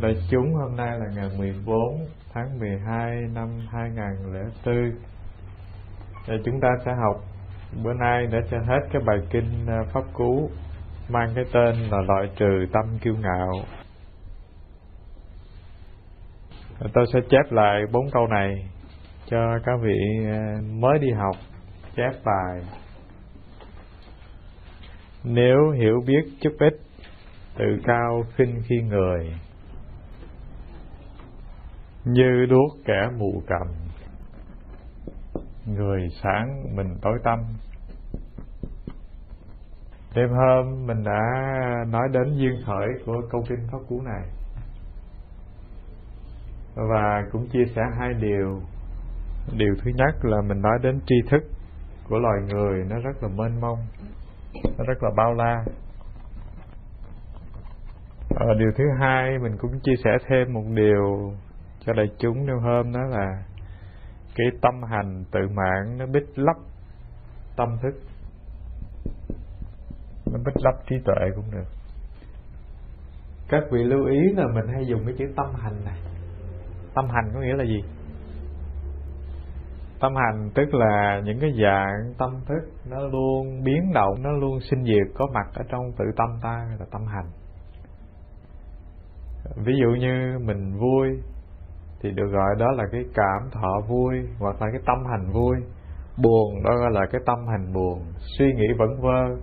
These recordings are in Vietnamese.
Đại chúng, hôm nay là ngày 14 tháng 12 năm 2004. Và chúng ta sẽ học bữa nay để cho hết cái bài kinh ờ, Pháp Cú mang cái tên là loại trừ tâm kiêu ngạo. Tôi sẽ chép lại bốn câu này cho các vị ờ, mới đi học chép bài. Nếu hiểu biết chút ít tự cao khinh khi người như đuốc kẻ mù cầm. Người sáng mình tối tâm đêm hôm mình đã nói đến duyên khởi của câu kinh pháp cú này. Và cũng chia sẻ hai điều. Điều thứ nhất là mình nói đến tri thức của loài người nó rất là mênh mông nó rất là bao la. À, điều thứ hai mình cũng chia sẻ thêm một điều cho đại chúng nêu hôm đó là cái tâm hành tự mạng nó bích lấp tâm thức. Nó bích lấp trí tuệ cũng được. Các vị lưu ý là mình hay dùng cái chữ tâm hành này. Tâm hành có nghĩa là gì? Tâm hành tức là những cái dạng tâm thức nó luôn biến động nó luôn sinh diệt có mặt ở trong tự tâm ta là tâm hành. Ví dụ như mình vui thì được gọi đó là cái cảm thọ vui hoặc là cái tâm hành vui. Buồn đó gọi là cái tâm hành buồn, suy nghĩ vẫn vơ,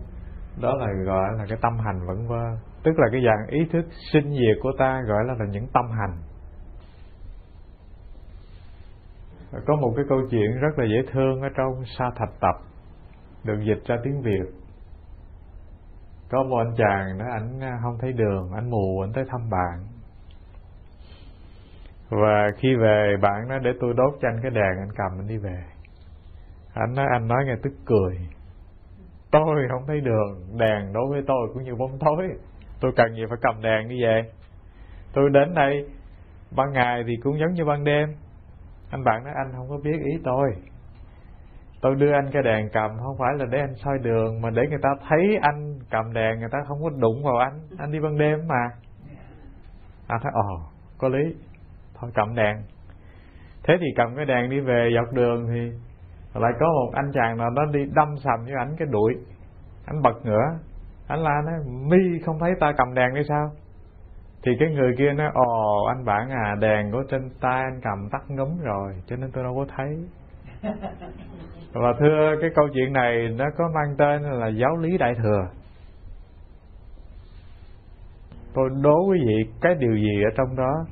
đó là gọi là cái tâm hành vẫn vơ. Tức là cái dạng ý thức sinh diệt của ta gọi là là những tâm hành. Có một cái câu chuyện rất là dễ thương ở trong sa thạch tập, được dịch ra tiếng việt. Có một anh chàng đó, ảnh à, không thấy đường, ảnh mù, ảnh tới thăm bạn và khi về bạn nó để tôi đốt cho anh cái đèn anh cầm, anh đi về. Anh nói anh nói nghe, tức cười. Tôi không thấy đường, đèn đối với tôi cũng như bóng tối. Tôi cần gì phải cầm đèn đi về? Tôi đến đây, ban ngày thì cũng giống như ban đêm. Anh bạn nói, anh không có biết ý tôi. Tôi đưa anh cái đèn cầm, không phải là để anh soi đường, mà để người ta thấy anh cầm đèn, người ta không có đụng vào anh. Anh đi ban đêm mà. Anh thấy ồ, có lý thôi cầm đèn. Thế thì cầm cái đèn đi về dọc đường thì lại có một anh chàng nào đó đi đâm sầm với ảnh cái đuổi. Anh bật ngửa. Anh la nói, mi, không thấy ta cầm đèn đi sao? Thì cái người kia nói, ồ, anh bạn à đèn của trên tay anh cầm tắt ngấm rồi, cho nên tôi đâu có thấy. Và thưa, cái câu chuyện này nó có mang tên là giáo lý đại thừa. Tôi đố quý vị cái điều gì ở trong đó?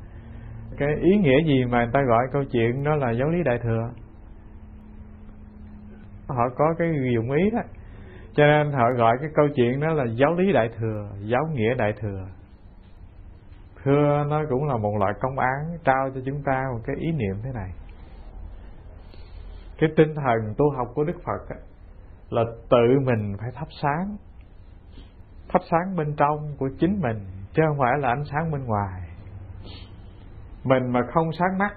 Cái ý nghĩa gì mà người ta gọi câu chuyện đó là giáo lý đại thừa? Họ có cái dụng ý đó. Cho nên họ gọi cái câu chuyện đó là giáo lý đại thừa giáo nghĩa đại thừa. Thưa nó cũng là một loại công án trao cho chúng ta một cái ý niệm thế này. Cái tinh thần tu học của đức phật ấy, là tự mình phải thắp sáng. Thắp sáng bên trong của chính mình chứ không phải là ánh sáng bên ngoài mình mà không sáng mắt,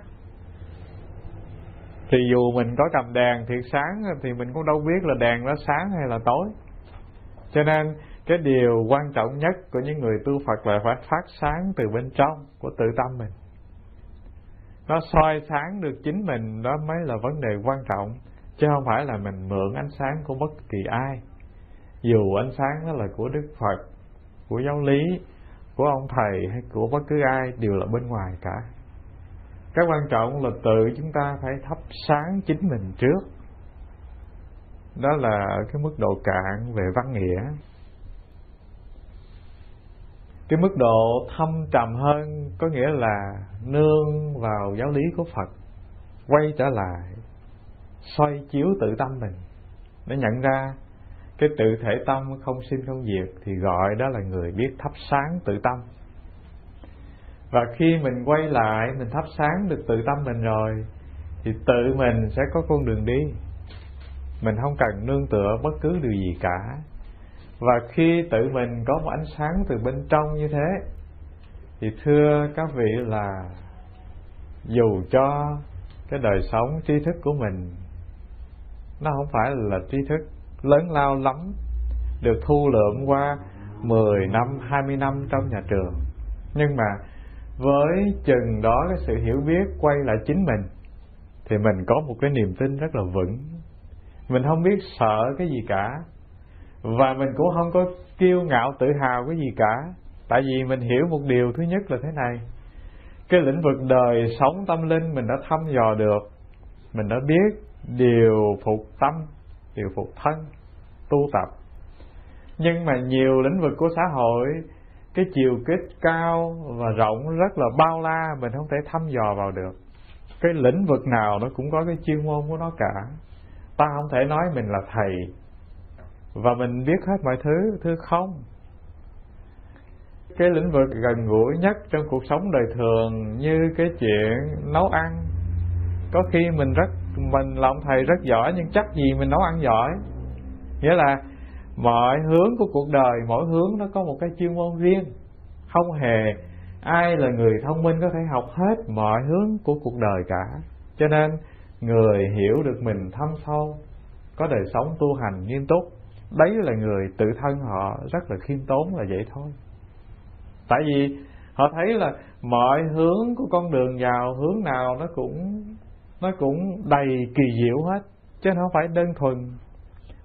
thì dù mình có cầm đèn thiệt sáng thì mình cũng đâu biết là đèn nó sáng hay là tối. Cho nên, cái điều quan trọng nhất của những người tu Phật là phải phát sáng từ bên trong của tự tâm mình. Nó soi sáng được chính mình, đó mới là vấn đề quan trọng, chứ không phải là mình mượn ánh sáng của bất kỳ ai. Dù ánh sáng đó là của Đức Phật, của giáo lý của ông thầy hay của bất cứ ai đều là bên ngoài cả. Cái quan trọng là tự chúng ta phải thắp sáng chính mình trước. Đó là cái mức độ cạn về văn nghĩa. Cái mức độ thâm trầm hơn có nghĩa là nương vào giáo lý của phật, quay trở lại, soi chiếu tự tâm mình. Để nhận ra cái tự thể tâm không sinh không diệt thì gọi đó là người biết thắp sáng tự tâm. Và khi mình quay lại, mình thắp sáng được tự tâm mình rồi, thì tự mình sẽ có con đường đi. Mình không cần nương tựa bất cứ điều gì cả. Và khi tự mình có một ánh sáng từ bên trong như thế, thì thưa các vị là dù cho cái đời sống tri thức của mình, nó không phải là tri thức lớn lao lắm được thu lượm qua 10 năm, 20 năm trong nhà trường. Nhưng mà với chừng đó cái sự hiểu biết quay lại chính mình thì mình có một cái niềm tin rất là vững. Mình không biết sợ cái gì cả và mình cũng không có kiêu ngạo tự hào cái gì cả. Tại vì mình hiểu một điều thứ nhất là thế này cái lĩnh vực đời sống tâm linh mình đã thăm dò được mình đã biết điều phục tâm điều phục thân, tu tập. Nhưng mà nhiều lĩnh vực của xã hội, cái chiều kích cao và rộng rất là bao la, mình không thể thăm dò vào được. Cái lĩnh vực nào nó cũng có cái chuyên môn của nó cả. Ta không thể nói mình là thầy và mình biết hết mọi thứ thứ không? Cái lĩnh vực gần gũi nhất trong cuộc sống đời thường như cái chuyện nấu ăn, có khi mình rất mình là ông thầy rất giỏi, nhưng chắc gì mình nấu ăn giỏi. Nghĩa là mọi hướng của cuộc đời, mỗi hướng nó có một cái chuyên môn riêng. Không hề ai là người thông minh có thể học hết mọi hướng của cuộc đời cả. Cho nên, người hiểu được mình thâm sâu, có đời sống tu hành nghiêm túc, đấy là người tự thân họ rất là khiêm tốn là vậy thôi. Tại vì họ thấy là mọi hướng của con đường vào hướng nào nó cũng nó cũng đầy kỳ diệu hết, chứ không phải đơn thuần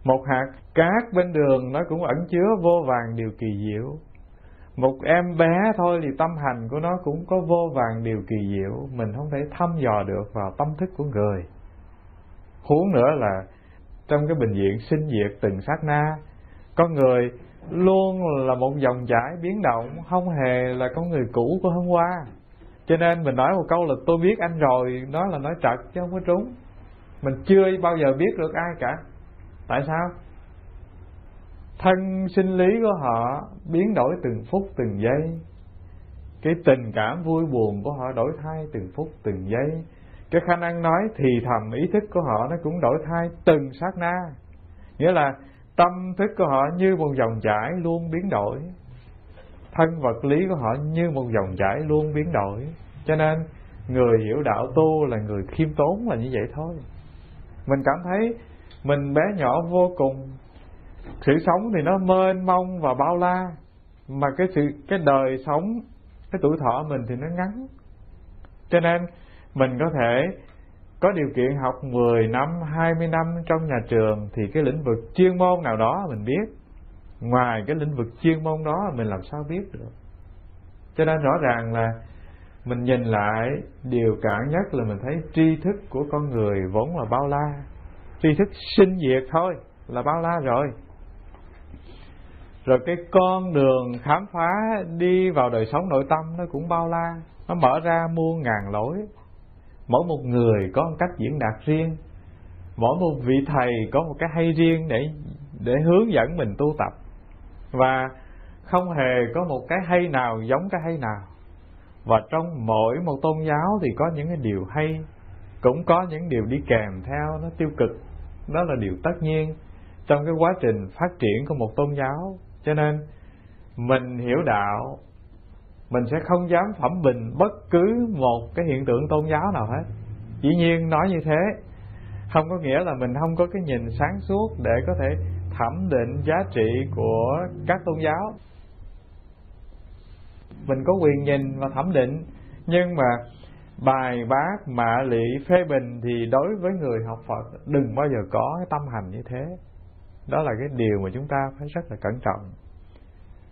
một hạt cát bên đường, nó cũng ẩn chứa vô vàng điều kỳ diệu. Một em bé thôi thì tâm hành của nó cũng có vô vàng điều kỳ diệu, mình không thể thăm dò được vào tâm thức của người. Huống nữa là trong cái bệnh viện sinh diệt từng sát na con người luôn là một dòng chảy biến động, không hề là con người cũ của hôm qua cho nên mình nói một câu là tôi biết anh rồi đó là nói trật chứ không có trúng. Mình chưa bao giờ biết được ai cả. Tại sao? Thân sinh lý của họ biến đổi từng phút từng giây. Cái tình cảm vui buồn của họ đổi thay từng phút từng giây. Cái khả năng nói thì thầm ý thức của họ nó cũng đổi thay từng sát na. Nghĩa là tâm thức của họ như một dòng chảy luôn biến đổi thân vật lý của họ như một dòng chảy luôn biến đổi. Cho nên người hiểu đạo tu là người khiêm tốn là như vậy thôi. Mình cảm thấy mình bé nhỏ vô cùng. Sự sống thì nó mênh mông và bao la mà cái sự cái đời sống cái tuổi thọ mình thì nó ngắn. Cho nên mình có thể có điều kiện học 10 năm, 20 năm trong nhà trường thì cái lĩnh vực chuyên môn nào đó mình biết. Ngoài cái lĩnh vực chuyên môn đó, mình làm sao biết được. Cho nên rõ ràng là mình nhìn lại, điều cản nhất là mình thấy tri thức của con người vốn là bao la. Tri thức sinh diệt thôi, là bao la rồi. Rồi cái con đường khám phá đi vào đời sống nội tâm nó cũng bao la. Nó mở ra muôn ngàn lối mỗi một người có một cách diễn đạt riêng mỗi một vị thầy có một cái hay riêng để để hướng dẫn mình tu tập và không hề có một cái hay nào giống cái hay nào. Và trong mỗi một tôn giáo thì có những cái điều hay, cũng có những điều đi kèm theo nó tiêu cực. Đó là điều tất nhiên trong cái quá trình phát triển của một tôn giáo. Cho nên, mình hiểu đạo, mình sẽ không dám phẩm bình bất cứ một cái hiện tượng tôn giáo nào hết. Dĩ nhiên nói như thế, không có nghĩa là mình không có cái nhìn sáng suốt để có thể thẩm định giá trị của các tôn giáo. Mình có quyền nhìn và thẩm định, nhưng mà bài bác mạ lị phê bình thì đối với người học Phật đừng bao giờ có cái tâm hành như thế. Đó là cái điều mà chúng ta phải rất là cẩn trọng.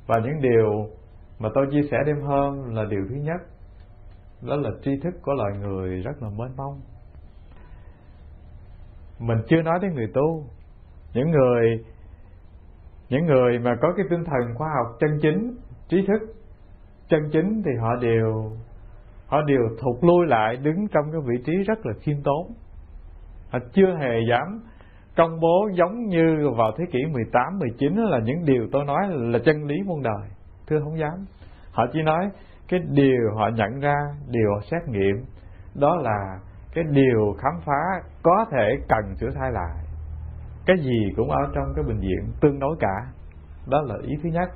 Và những điều mà tôi chia sẻ đêm hôm là điều thứ nhất, đó là tri thức của loài người rất là mênh mông. Mình chưa nói đến người tu. Những người những người mà có cái tinh thần khoa học chân chính trí thức chân chính thì họ đều họ đều thụt lui lại đứng trong cái vị trí rất là khiêm tốn. Họ chưa hề dám công bố giống như vào thế kỷ 18, 19 là những điều tôi nói là chân lý muôn đời. Thưa không dám. Họ chỉ nói cái điều họ nhận ra điều họ xét nghiệm đó là cái điều khám phá có thể cần sửa thay lại cái gì cũng ở trong cái bệnh viện tương đối cả. Đó là ý thứ nhất.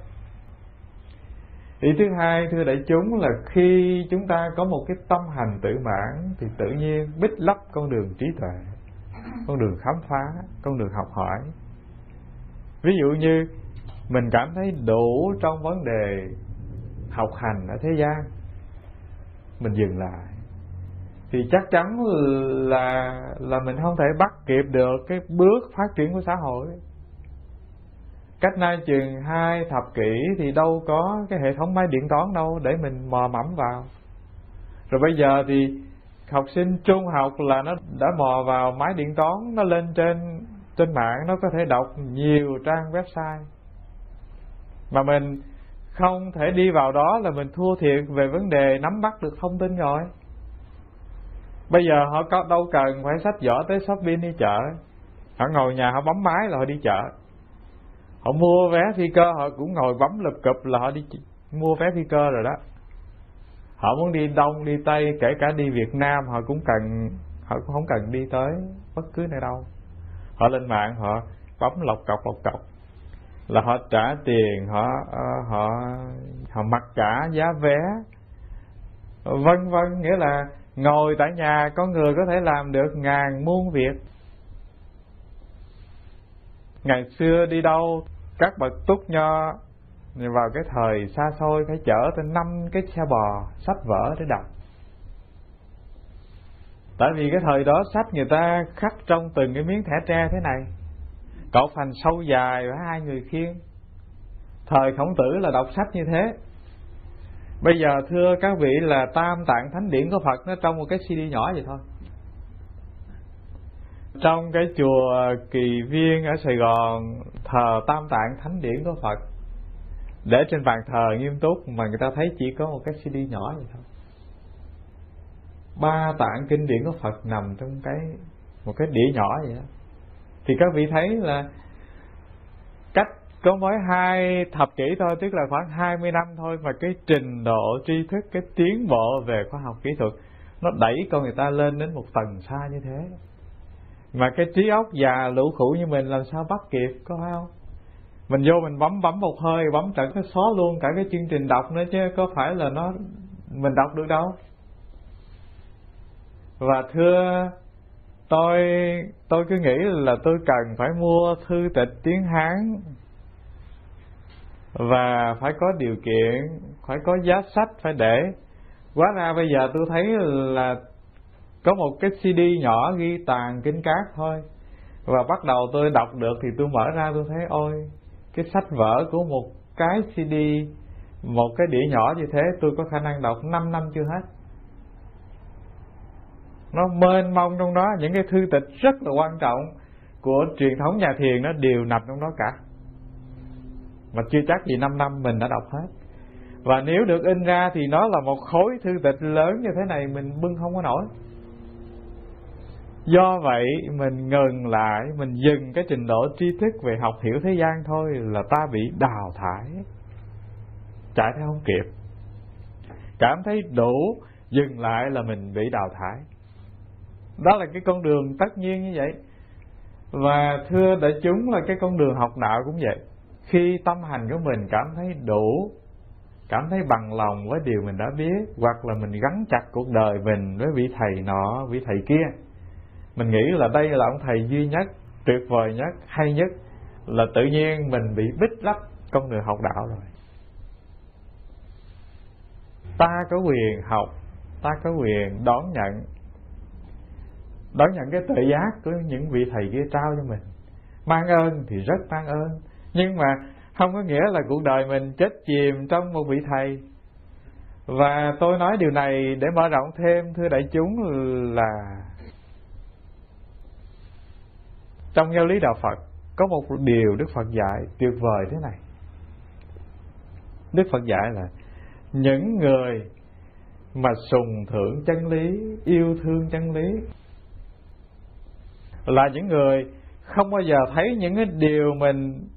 Ý thứ hai, thưa đại chúng, là khi chúng ta có một cái tâm hành tự mãn, thì tự nhiên bích lấp con đường trí tuệ, con đường khám phá, con đường học hỏi. Ví dụ như mình cảm thấy đủ trong vấn đề học hành ở thế gian, mình dừng lại thì chắc chắn là là mình không thể bắt kịp được cái bước phát triển của xã hội. Cách nay chừng hai thập kỷ thì đâu có cái hệ thống máy điện toán đâu để mình mò mẫm vào. Rồi bây giờ thì học sinh trung học là nó đã mò vào máy điện toán, nó lên trên trên mạng, nó có thể đọc nhiều trang website. Mà mình không thể đi vào đó là mình thua thiệt về vấn đề nắm bắt được thông tin rồi bây giờ họ có, đâu cần phải sách vở tới shopping đi chợ. Họ ngồi nhà họ bấm máy là họ đi chợ. Họ mua vé phi cơ, họ cũng ngồi bấm lập cụp là họ đi mua vé phi cơ rồi đó. Họ muốn đi đông, đi tây, kể cả đi việt nam, họ cũng cần, họ cũng không cần đi tới bất cứ nơi đâu. Họ lên mạng, họ bấm lọc cọc lọc cọc. Là họ trả tiền, họ ờ, họ họ mặc cả giá vé. Vân vân, nghĩa là ngồi tại nhà con người có thể làm được ngàn muôn việc. Ngày xưa đi đâu, các bậc túc nho, vào cái thời xa xôi phải chở tới năm cái xe bò sách vở để đọc. Tại vì cái thời đó sách người ta khắc trong từng cái miếng thẻ tre thế này. Cậu phành sâu dài và hai người khiêng. Thời khổng tử là đọc sách như thế bây giờ, thưa các vị, là tam tạng thánh điển của phật nó trong một cái cd nhỏ vậy thôi. Trong cái chùa kỳ viên ở sài gòn, thờ tam tạng thánh điển của phật. Để trên bàn thờ nghiêm túc mà người ta thấy chỉ có một cái cd nhỏ vậy thôi. Ba tạng kinh điển của phật nằm trong cái, một cái đĩa nhỏ vậy đó. Thì các vị thấy là có mới hai thập kỷ thôi, tức là khoảng 20 năm thôi, mà cái trình độ tri thức, cái tiến bộ về khoa học kỹ thuật, nó đẩy con người ta lên đến một tầng xa như thế. Mà cái trí óc già lũ khủ như mình làm sao bắt kịp, có phải không? Mình vô mình bấm bấm một hơi, bấm trận cái xóa luôn, cả cái chương trình đọc nữa chứ có phải là nó mình đọc được đâu. Và thưa, tôi tôi cứ nghĩ là tôi cần phải mua thư tịch tiếng hán và phải có điều kiện, phải có giá sách phải để. Quá ra bây giờ tôi thấy là có một cái cd nhỏ ghi tàn kinh cát thôi. Và bắt đầu tôi đọc được thì tôi mở ra tôi thấy, ôi, cái sách vở của một cái cd một cái đĩa nhỏ như thế, tôi có khả năng đọc 5 năm chưa hết. Nó mênh mông trong đó, những cái thư tịch rất là quan trọng của truyền thống nhà thiền, nó đều nằm trong đó cả mà chưa chắc gì 5 năm mình đã đọc hết. Và nếu được in ra thì nó là một khối thư tịch lớn như thế này, mình bưng không có nổi. Do vậy, mình ngừng lại, mình dừng cái trình độ tri thức về học hiểu thế gian thôi là ta bị đào thải. Chạy theo không kịp. Cảm thấy đủ, dừng lại là mình bị đào thải. Đó là cái con đường tất nhiên như vậy. Và thưa đại chúng là cái con đường học đạo cũng vậy khi tâm hành của mình cảm thấy đủ, cảm thấy bằng lòng với điều mình đã biết, hoặc là mình gắn chặt cuộc đời mình với vị thầy nọ, vị thầy kia, mình nghĩ là đây là ông thầy duy nhất, tuyệt vời nhất, hay nhất, là tự nhiên mình bị bích lấp con đường học đạo rồi. Ta có quyền học, ta có quyền đón nhận đón nhận cái tự giác của những vị thầy kia trao cho mình. Mang ơn thì rất mang ơn nhưng mà không có nghĩa là cuộc đời mình chết chìm trong một vị thầy. Và tôi nói điều này để mở rộng thêm, thưa đại chúng, là trong giáo lý đạo Phật có một điều Đức Phật dạy tuyệt vời thế này. Đức Phật dạy là những người mà sùng thượng chân lý, yêu thương chân lý là những người không bao giờ thấy những cái điều mình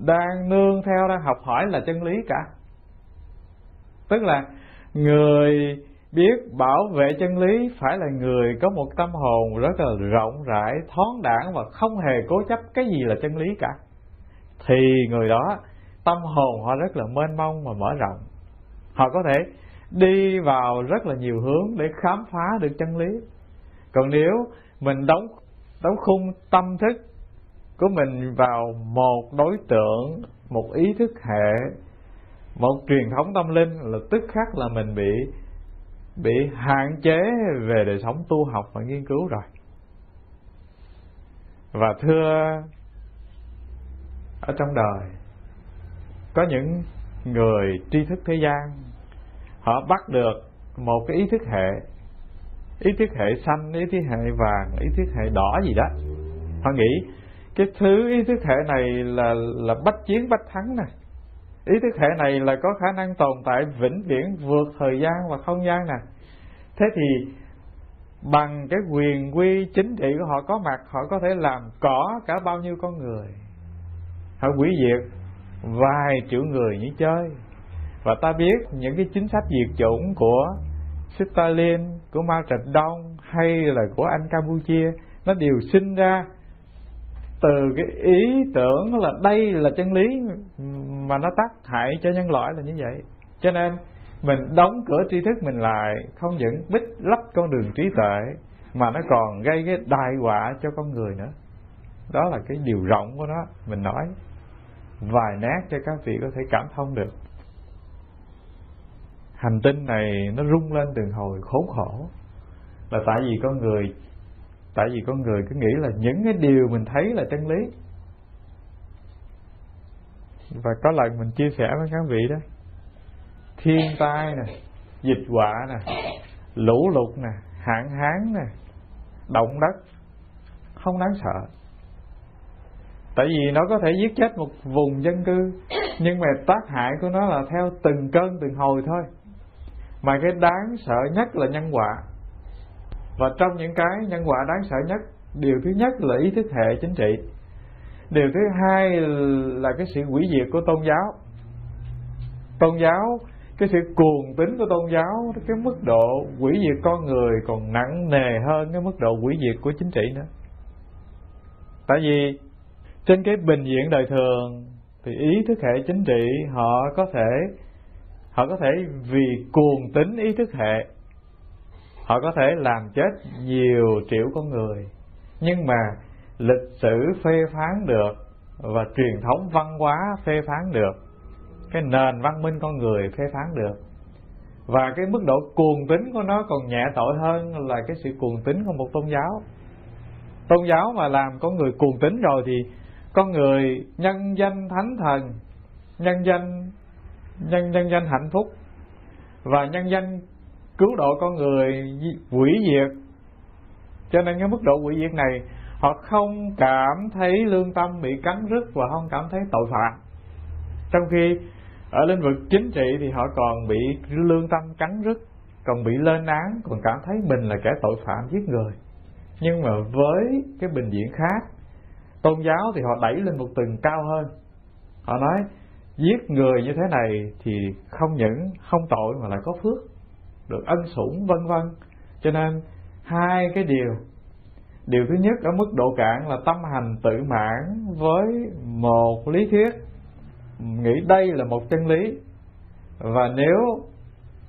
đang nương theo đang học hỏi là chân lý cả. Tức là người biết bảo vệ chân lý phải là người có một tâm hồn rất là rộng rãi, thoáng đẳng và không hề cố chấp cái gì là chân lý cả. Thì người đó, tâm hồn họ rất là mênh mông và mở rộng. Họ có thể đi vào rất là nhiều hướng để khám phá được chân lý. Còn nếu mình đóng đóng khung tâm thức của mình vào một đối tượng, một ý thức hệ, một truyền thống tâm linh là tức khắc là mình bị bị hạn chế về đời sống tu học và nghiên cứu rồi. Và thưa, ở trong đời, có những người tri thức thế gian, họ bắt được một cái ý thức hệ, ý thức hệ xanh, ý thức hệ vàng, ý thức hệ đỏ gì đó. Họ nghĩ cái thứ ý thức hệ này là là bách chiến bách thắng nè. Ý thức hệ này là có khả năng tồn tại vĩnh viễn, vượt thời gian và không gian nè. Thế thì bằng cái quyền quy chính trị của họ có mặt, họ có thể làm cỏ cả bao nhiêu con người. Họ hủy diệt vài triệu người như chơi. Và ta biết những cái chính sách diệt chủng của Stalin, của Mao Trạch Đông hay là của anh Campuchia, nó đều sinh ra từ cái ý tưởng là đây là chân lý mà nó tác hại cho nhân loại là như vậy. Cho nên mình đóng cửa tri thức mình lại, không những bích lấp con đường trí tuệ, mà nó còn gây cái đại họa cho con người nữa. Đó là cái điều rộng của nó, mình nói. Vài nét cho các vị có thể cảm thông được. Hành tinh này nó rung lên từng hồi khốn khổ. Là tại vì con người tại vì con người cứ nghĩ là những cái điều mình thấy là chân lý. Và có lần mình chia sẻ với các vị đó. Thiên tai nè, dịch họa nè, lũ lụt nè, hạn hán nè, động đất. Không đáng sợ. Tại vì nó có thể giết chết một vùng dân cư, nhưng mà tác hại của nó là theo từng cơn từng hồi thôi. Mà cái đáng sợ nhất là nhân quả và trong những cái nhân quả đáng sợ nhất, điều thứ nhất là ý thức hệ chính trị. Điều thứ hai là cái sự hủy diệt của tôn giáo. Tôn giáo, cái sự cuồng tín của tôn giáo, cái mức độ hủy diệt con người còn nặng nề hơn cái mức độ hủy diệt của chính trị nữa. Tại vì trên cái bình diện đời thường thì ý thức hệ chính trị họ có thể, họ có thể vì cuồng tính ý thức hệ họ có thể làm chết nhiều triệu con người. Nhưng mà lịch sử phê phán được và truyền thống văn hóa phê phán được, cái nền văn minh con người phê phán được. Và cái mức độ cuồng tín của nó còn nhẹ tội hơn là cái sự cuồng tín của một tôn giáo. Tôn giáo mà làm con người cuồng tín rồi thì con người nhân danh thánh thần, nhân danh, nhân nhân danh hạnh phúc và nhân danh cứu độ con người hủy diệt. Cho nên cái mức độ hủy diệt này, họ không cảm thấy lương tâm bị cắn rứt và không cảm thấy tội phạm. Trong khi ở lĩnh vực chính trị thì họ còn bị lương tâm cắn rứt, còn bị lên án, còn cảm thấy mình là kẻ tội phạm giết người. Nhưng mà với cái bình diện khác, tôn giáo thì họ đẩy lên một tầng cao hơn. Họ nói, giết người như thế này thì không những không tội mà lại có phước được ân sủng, vân vân. Cho nên, hai cái điều. Điều thứ nhất ở mức độ cạn là tâm hành tự mãn với một lý thuyết. Nghĩ đây là một chân lý. Và nếu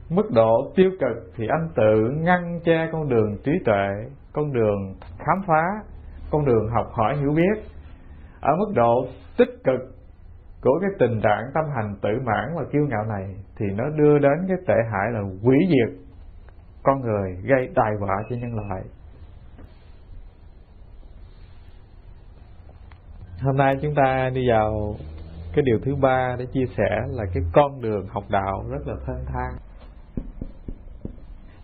mức độ tiêu cực thì anh tự ngăn che con đường trí tuệ, con đường khám phá, con đường học hỏi hiểu biết. Ở mức độ tích cực của cái tình trạng tâm hành tự mãn và kiêu ngạo này thì nó đưa đến cái tệ hại là hủy diệt con người, gây tai họa cho nhân loại. Hôm nay chúng ta đi vào cái điều thứ ba để chia sẻ là cái con đường học đạo rất là thênh thang.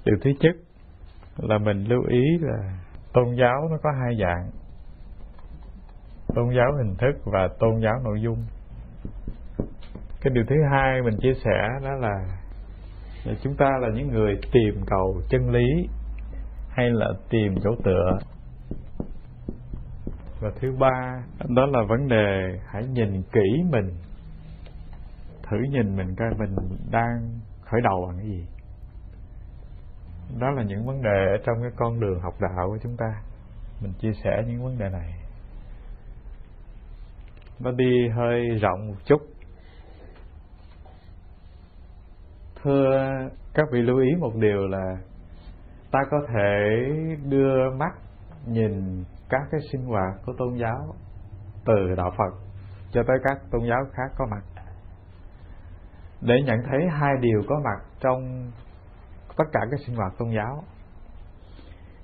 Điều thứ nhất là mình lưu ý là tôn giáo nó có hai dạng, tôn giáo hình thức và tôn giáo nội dung cái điều thứ hai mình chia sẻ đó là, là chúng ta là những người tìm cầu chân lý hay là tìm chỗ tựa. Và thứ ba đó là vấn đề hãy nhìn kỹ mình. Thử nhìn mình coi mình đang khởi đầu bằng cái gì. Đó là những vấn đề ở trong cái con đường học đạo của chúng ta. Mình chia sẻ những vấn đề này. Nó đi hơi rộng một chút. Thưa các vị lưu ý một điều là ta có thể đưa mắt nhìn các cái sinh hoạt của tôn giáo từ đạo Phật cho tới các tôn giáo khác có mặt. Để nhận thấy hai điều có mặt trong tất cả các sinh hoạt tôn giáo.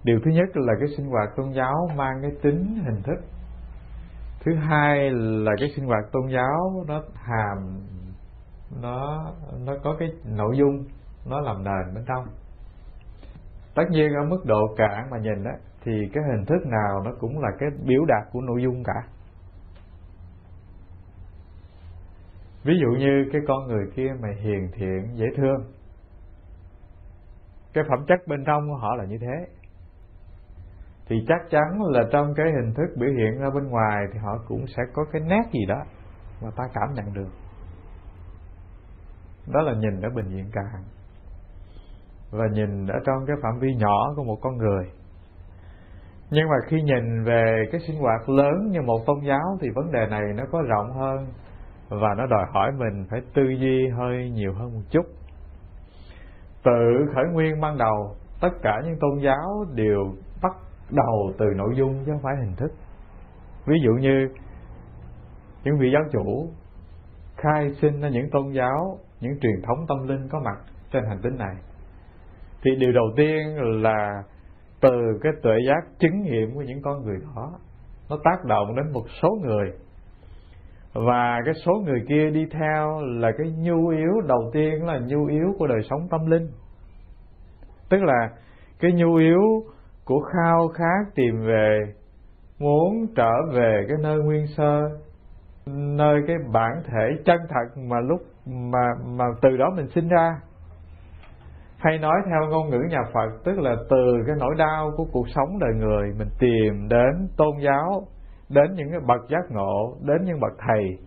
Điều thứ nhất là cái sinh hoạt tôn giáo mang cái tính hình thức. Thứ hai là cái sinh hoạt tôn giáo nó hàm nó nó có cái nội dung, nó làm nền bên trong. Tất nhiên ở mức độ cạn mà nhìn đó thì cái hình thức nào nó cũng là cái biểu đạt của nội dung cả. Ví dụ như cái con người kia mà hiền thiện, dễ thương. Cái phẩm chất bên trong của họ là như thế. Thì chắc chắn là trong cái hình thức biểu hiện ra bên ngoài thì họ cũng sẽ có cái nét gì đó mà ta cảm nhận được đó là nhìn ở bình diện càng. Và nhìn ở trong cái phạm vi nhỏ của một con người. Nhưng mà khi nhìn về cái sinh hoạt lớn như một tôn giáo thì vấn đề này nó có rộng hơn và nó đòi hỏi mình phải tư duy hơi nhiều hơn một chút. Tự khởi nguyên ban đầu, tất cả những tôn giáo đều bắt đầu từ nội dung chứ không phải hình thức. Ví dụ như những vị giáo chủ khai sinh ra những tôn giáo những truyền thống tâm linh có mặt trên hành tinh này. Thì điều đầu tiên là từ cái tuệ giác chứng nghiệm của những con người đó, nó tác động đến một số người. Và cái số người kia đi theo là cái nhu yếu đầu tiên, là nhu yếu của đời sống tâm linh. Tức là cái nhu yếu của khao khát tìm về, muốn trở về cái nơi nguyên sơ, nơi cái bản thể chân thật mà lúc mà mà từ đó mình sinh ra. Hay nói theo ngôn ngữ nhà Phật, tức là từ cái nỗi đau của cuộc sống đời người, mình tìm đến tôn giáo, đến những cái bậc giác ngộ, đến những bậc thầy,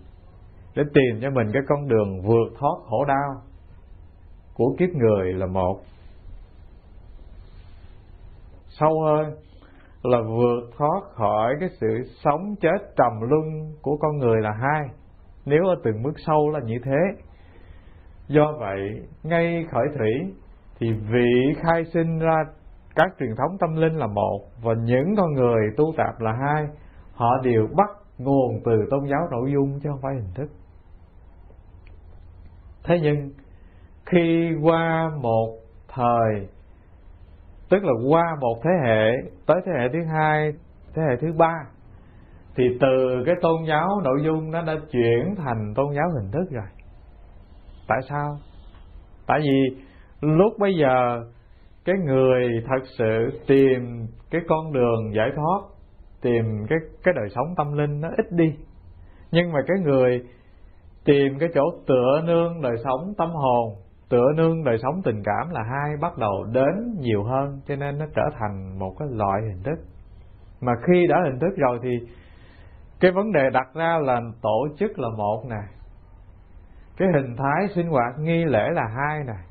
để tìm cho mình cái con đường vượt thoát khổ đau của kiếp người là một. Sâu hơn là vượt thoát khỏi cái sự sống chết trầm luân của con người là hai. Nếu ở từng mức sâu là như thế do vậy, ngay khởi thủy thì vị khai sinh ra các truyền thống tâm linh là một và những con người tu tạp là hai. Họ đều bắt nguồn từ tôn giáo nội dung chứ không phải hình thức. Thế nhưng, khi qua một thời, tức là qua một thế hệ, tới thế hệ thứ hai, thế hệ thứ ba, thì từ cái tôn giáo nội dung nó đã chuyển thành tôn giáo hình thức rồi tại sao? Tại vì lúc bây giờ cái người thật sự tìm cái con đường giải thoát, tìm cái cái đời sống tâm linh nó ít đi. Nhưng mà cái người tìm cái chỗ tựa nương đời sống tâm hồn, tựa nương đời sống tình cảm là hai, bắt đầu đến nhiều hơn, cho nên nó trở thành một cái loại hình thức. Mà khi đã hình thức rồi thì cái vấn đề đặt ra là tổ chức là một nè cái hình thái sinh hoạt nghi lễ là hai này.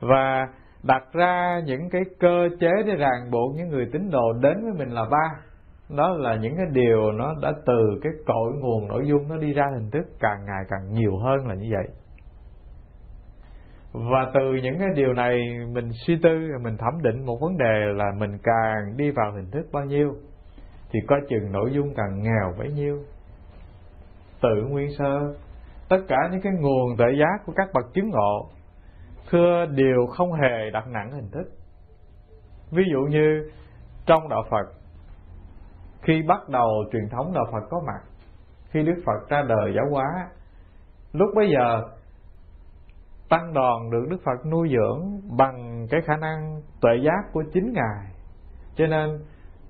Và đặt ra những cái cơ chế để ràng buộc những người tín đồ đến với mình là ba. Đó là những cái điều nó đã từ cái cội nguồn nội dung nó đi ra hình thức càng ngày càng nhiều hơn là như vậy. Và từ những cái điều này mình suy tư, mình thẩm định một vấn đề là mình càng đi vào hình thức bao nhiêu, thì coi chừng nội dung càng nghèo bấy nhiêu. Tự nguyên sơ tất cả những cái nguồn tự giác của các bậc chứng ngộ, thưa đều không hề đặt nặng hình thức. Ví dụ như trong đạo phật, khi bắt đầu truyền thống đạo phật có mặt, khi đức phật ra đời giáo hóa, lúc bấy giờ tăng đoàn được đức phật nuôi dưỡng bằng cái khả năng tuệ giác của chính ngài. Cho nên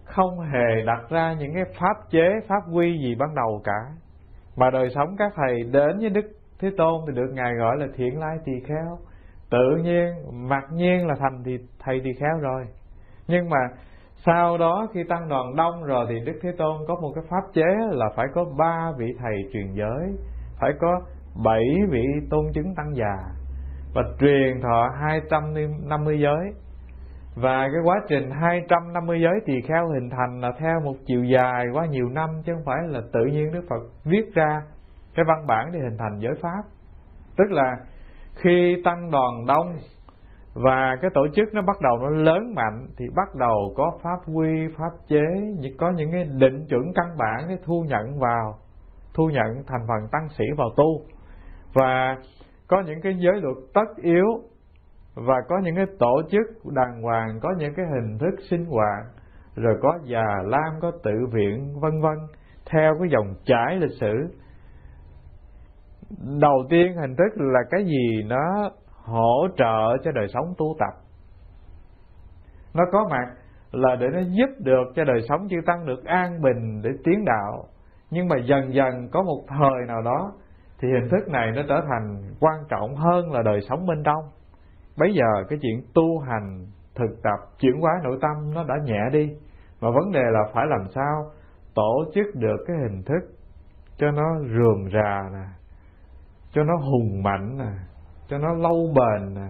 không hề đặt ra những cái pháp chế, pháp quy gì ban đầu cả mà đời sống các thầy đến với đức thế tôn thì được ngài gọi là thiện lai tỳ kheo. Tự nhiên, mặc nhiên là thành thì thầy tỳ kheo rồi. Nhưng mà sau đó khi tăng đoàn đông rồi thì đức thế tôn có một cái pháp chế là phải có ba vị thầy truyền giới, phải có bảy vị tôn chứng tăng già và truyền thọ 250 giới và cái quá trình 250 giới tỳ kheo hình thành là theo một chiều dài qua nhiều năm, chứ không phải là tự nhiên Đức Phật viết ra cái văn bản để hình thành giới pháp. Tức là khi tăng đoàn đông và cái tổ chức nó bắt đầu nó lớn mạnh, thì bắt đầu có pháp quy, pháp chế có những cái định chuẩn căn bản để thu nhận vào, thu nhận thành phần tăng sĩ vào tu. Và có những cái giới luật tất yếu và có những cái tổ chức đàng hoàng, có những cái hình thức sinh hoạt, rồi có già lam, có tự viện, vân vân, theo cái dòng chảy lịch sử. Đầu tiên hình thức là cái gì nó hỗ trợ cho đời sống tu tập. Nó có mặt là để nó giúp được cho đời sống chư tăng được an bình, để tiến đạo. Nhưng mà dần dần có một thời nào đó thì hình thức này nó trở thành quan trọng hơn là đời sống bên trong bây giờ cái chuyện tu hành, thực tập, chuyển hóa nội tâm nó đã nhẹ đi. Mà vấn đề là phải làm sao tổ chức được cái hình thức cho nó rườm rà nè, cho nó hùng mạnh nè, cho nó lâu bền nè,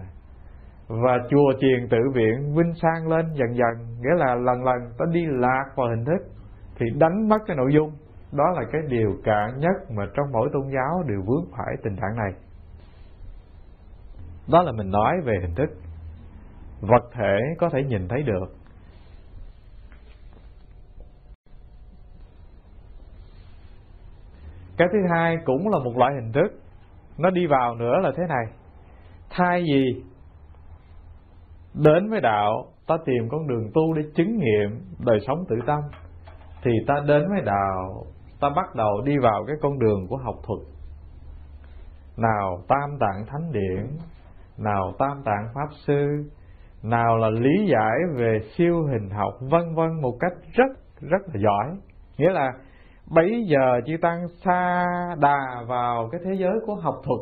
và chùa chiền tự viện, vinh sang lên dần dần. Nghĩa là lần lần ta đi lạc vào hình thức thì đánh mất cái nội dung. Đó là cái điều cạn nhất mà trong mỗi tôn giáo đều vướng phải tình trạng này đó là mình nói về hình thức. Vật thể có thể nhìn thấy được. Cái thứ hai cũng là một loại hình thức. Nó đi vào nữa là thế này. Thay vì đến với đạo, ta tìm con đường tu để chứng nghiệm đời sống tự tâm, thì ta đến với đạo, ta bắt đầu đi vào cái con đường của học thuật. Nào, tam tạng thánh điển nào tam tạng pháp sư, nào là lý giải về siêu hình học, vân vân một cách rất rất là giỏi. Nghĩa là bấy giờ chư tăng xa đà vào cái thế giới của học thuật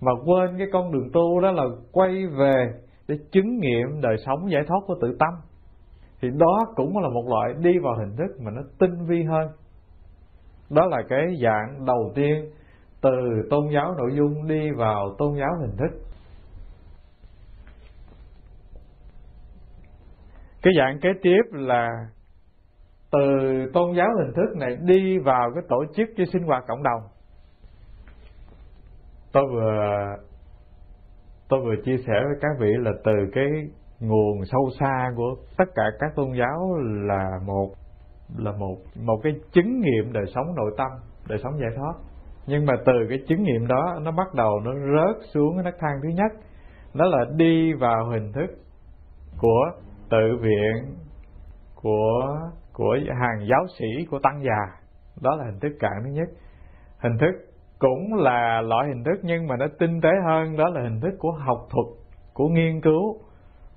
mà quên cái con đường tu đó là quay về để chứng nghiệm đời sống giải thoát của tự tâm. Thì đó cũng là một loại đi vào hình thức mà nó tinh vi hơn. Đó là cái dạng đầu tiên từ tôn giáo nội dung đi vào tôn giáo hình thức. Cái dạng kế tiếp là từ tôn giáo hình thức này đi vào cái tổ chức cái sinh hoạt cộng đồng. Tôi vừa tôi vừa chia sẻ với các vị là từ cái nguồn sâu xa của tất cả các tôn giáo là một là một một cái chứng nghiệm đời sống nội tâm, đời sống giải thoát. Nhưng mà từ cái chứng nghiệm đó, nó bắt đầu nó rớt xuống cái nấc thang thứ nhất. Đó là đi vào hình thức của tự viện của của hàng giáo sĩ của tăng già. Đó là hình thức cạn thứ nhất. Hình thức cũng là loại hình thức nhưng mà nó tinh tế hơn. Đó là hình thức của học thuật, của nghiên cứu,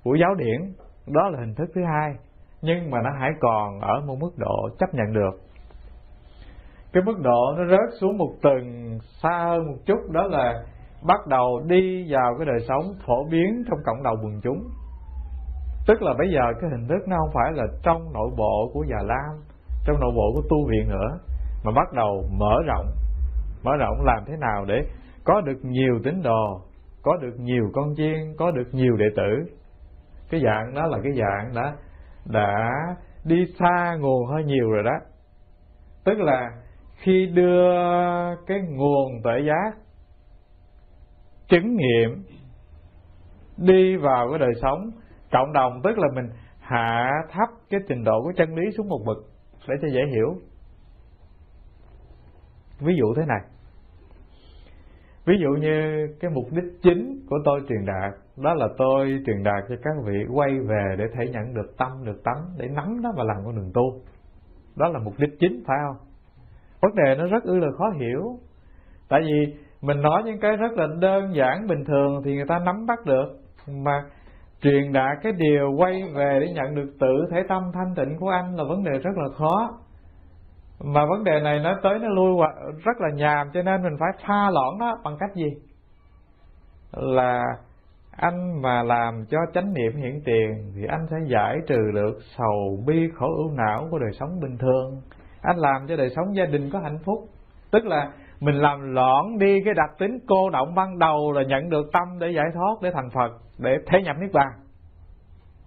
của giáo điển. Đó là hình thức thứ hai. Nhưng mà nó hãy còn ở một mức độ chấp nhận được. Cái mức độ nó rớt xuống một tầng xa hơn một chút, đó là bắt đầu đi vào cái đời sống phổ biến trong cộng đồng quần chúng tức là bây giờ cái hình thức nó không phải là trong nội bộ của già lam, trong nội bộ của tu viện nữa, mà bắt đầu mở rộng. Mở rộng làm thế nào để có được nhiều tín đồ, có được nhiều con chiên, có được nhiều đệ tử. Cái dạng đó là cái dạng đã đã đi xa nguồn hơi nhiều rồi đó. Tức là khi đưa cái nguồn tuệ giác chứng nghiệm đi vào cái đời sống cộng đồng, tức là mình hạ thấp cái trình độ của chân lý xuống một bậc để cho dễ hiểu. Ví dụ thế này. Ví dụ như cái mục đích chính của tôi truyền đạt, đó là tôi truyền đạt cho các vị quay về để thể nhận được tâm, được tánh, để nắm nó và làm con đường tu. Đó là mục đích chính, phải không? Vấn đề nó rất ư là khó hiểu. Tại vì mình nói những cái rất là đơn giản, bình thường thì người ta nắm bắt được, mà truyền đạt cái điều quay về để nhận được tự thể tâm thanh tịnh của anh là vấn đề rất là khó. Mà vấn đề này nó tới nó lui rất là nhàm, cho nên mình phải pha loãng nó bằng cách gì? Là anh mà làm cho chánh niệm hiện tiền thì anh sẽ giải trừ được sầu bi khổ ưu não của đời sống bình thường. Anh làm cho đời sống gia đình có hạnh phúc. Tức là mình làm loạn đi cái đặc tính cô động ban đầu là nhận được tâm để giải thoát, để thành phật, để thế nhập niết bàn.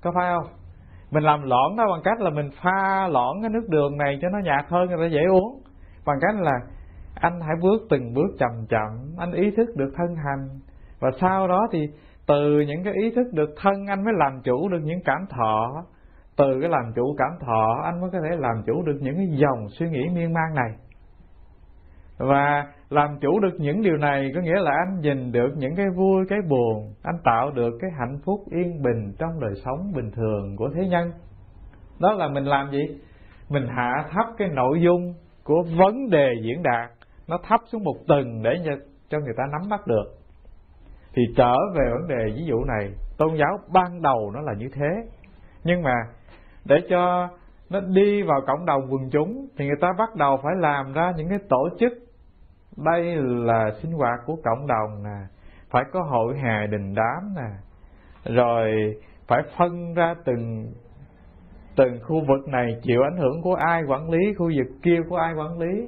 Có phải không? Mình làm loãng nó bằng cách là mình pha loãng cái nước đường này cho nó nhạt hơn người ta dễ uống. Bằng cách là anh hãy bước từng bước chậm chậm, anh ý thức được thân hành. Và sau đó thì từ những cái ý thức được thân, anh mới làm chủ được những cảm thọ. Từ cái làm chủ cảm thọ, anh mới có thể làm chủ được những cái dòng suy nghĩ miên man này và làm chủ được những điều này có nghĩa là anh nhìn được những cái vui, cái buồn, anh tạo được cái hạnh phúc yên bình trong đời sống bình thường của thế nhân. Đó là mình làm gì? Mình hạ thấp cái nội dung của vấn đề diễn đạt. Nó thấp xuống một tầng để cho người ta nắm bắt được. Thì trở về vấn đề ví dụ này, tôn giáo ban đầu nó là như thế. Nhưng mà để cho nó đi vào cộng đồng quần chúng, thì người ta bắt đầu phải làm ra những cái tổ chức đây là sinh hoạt của cộng đồng nè, phải có hội hè đình đám nè, rồi phải phân ra từng từng khu vực này chịu ảnh hưởng của ai quản lý, khu vực kia của ai quản lý.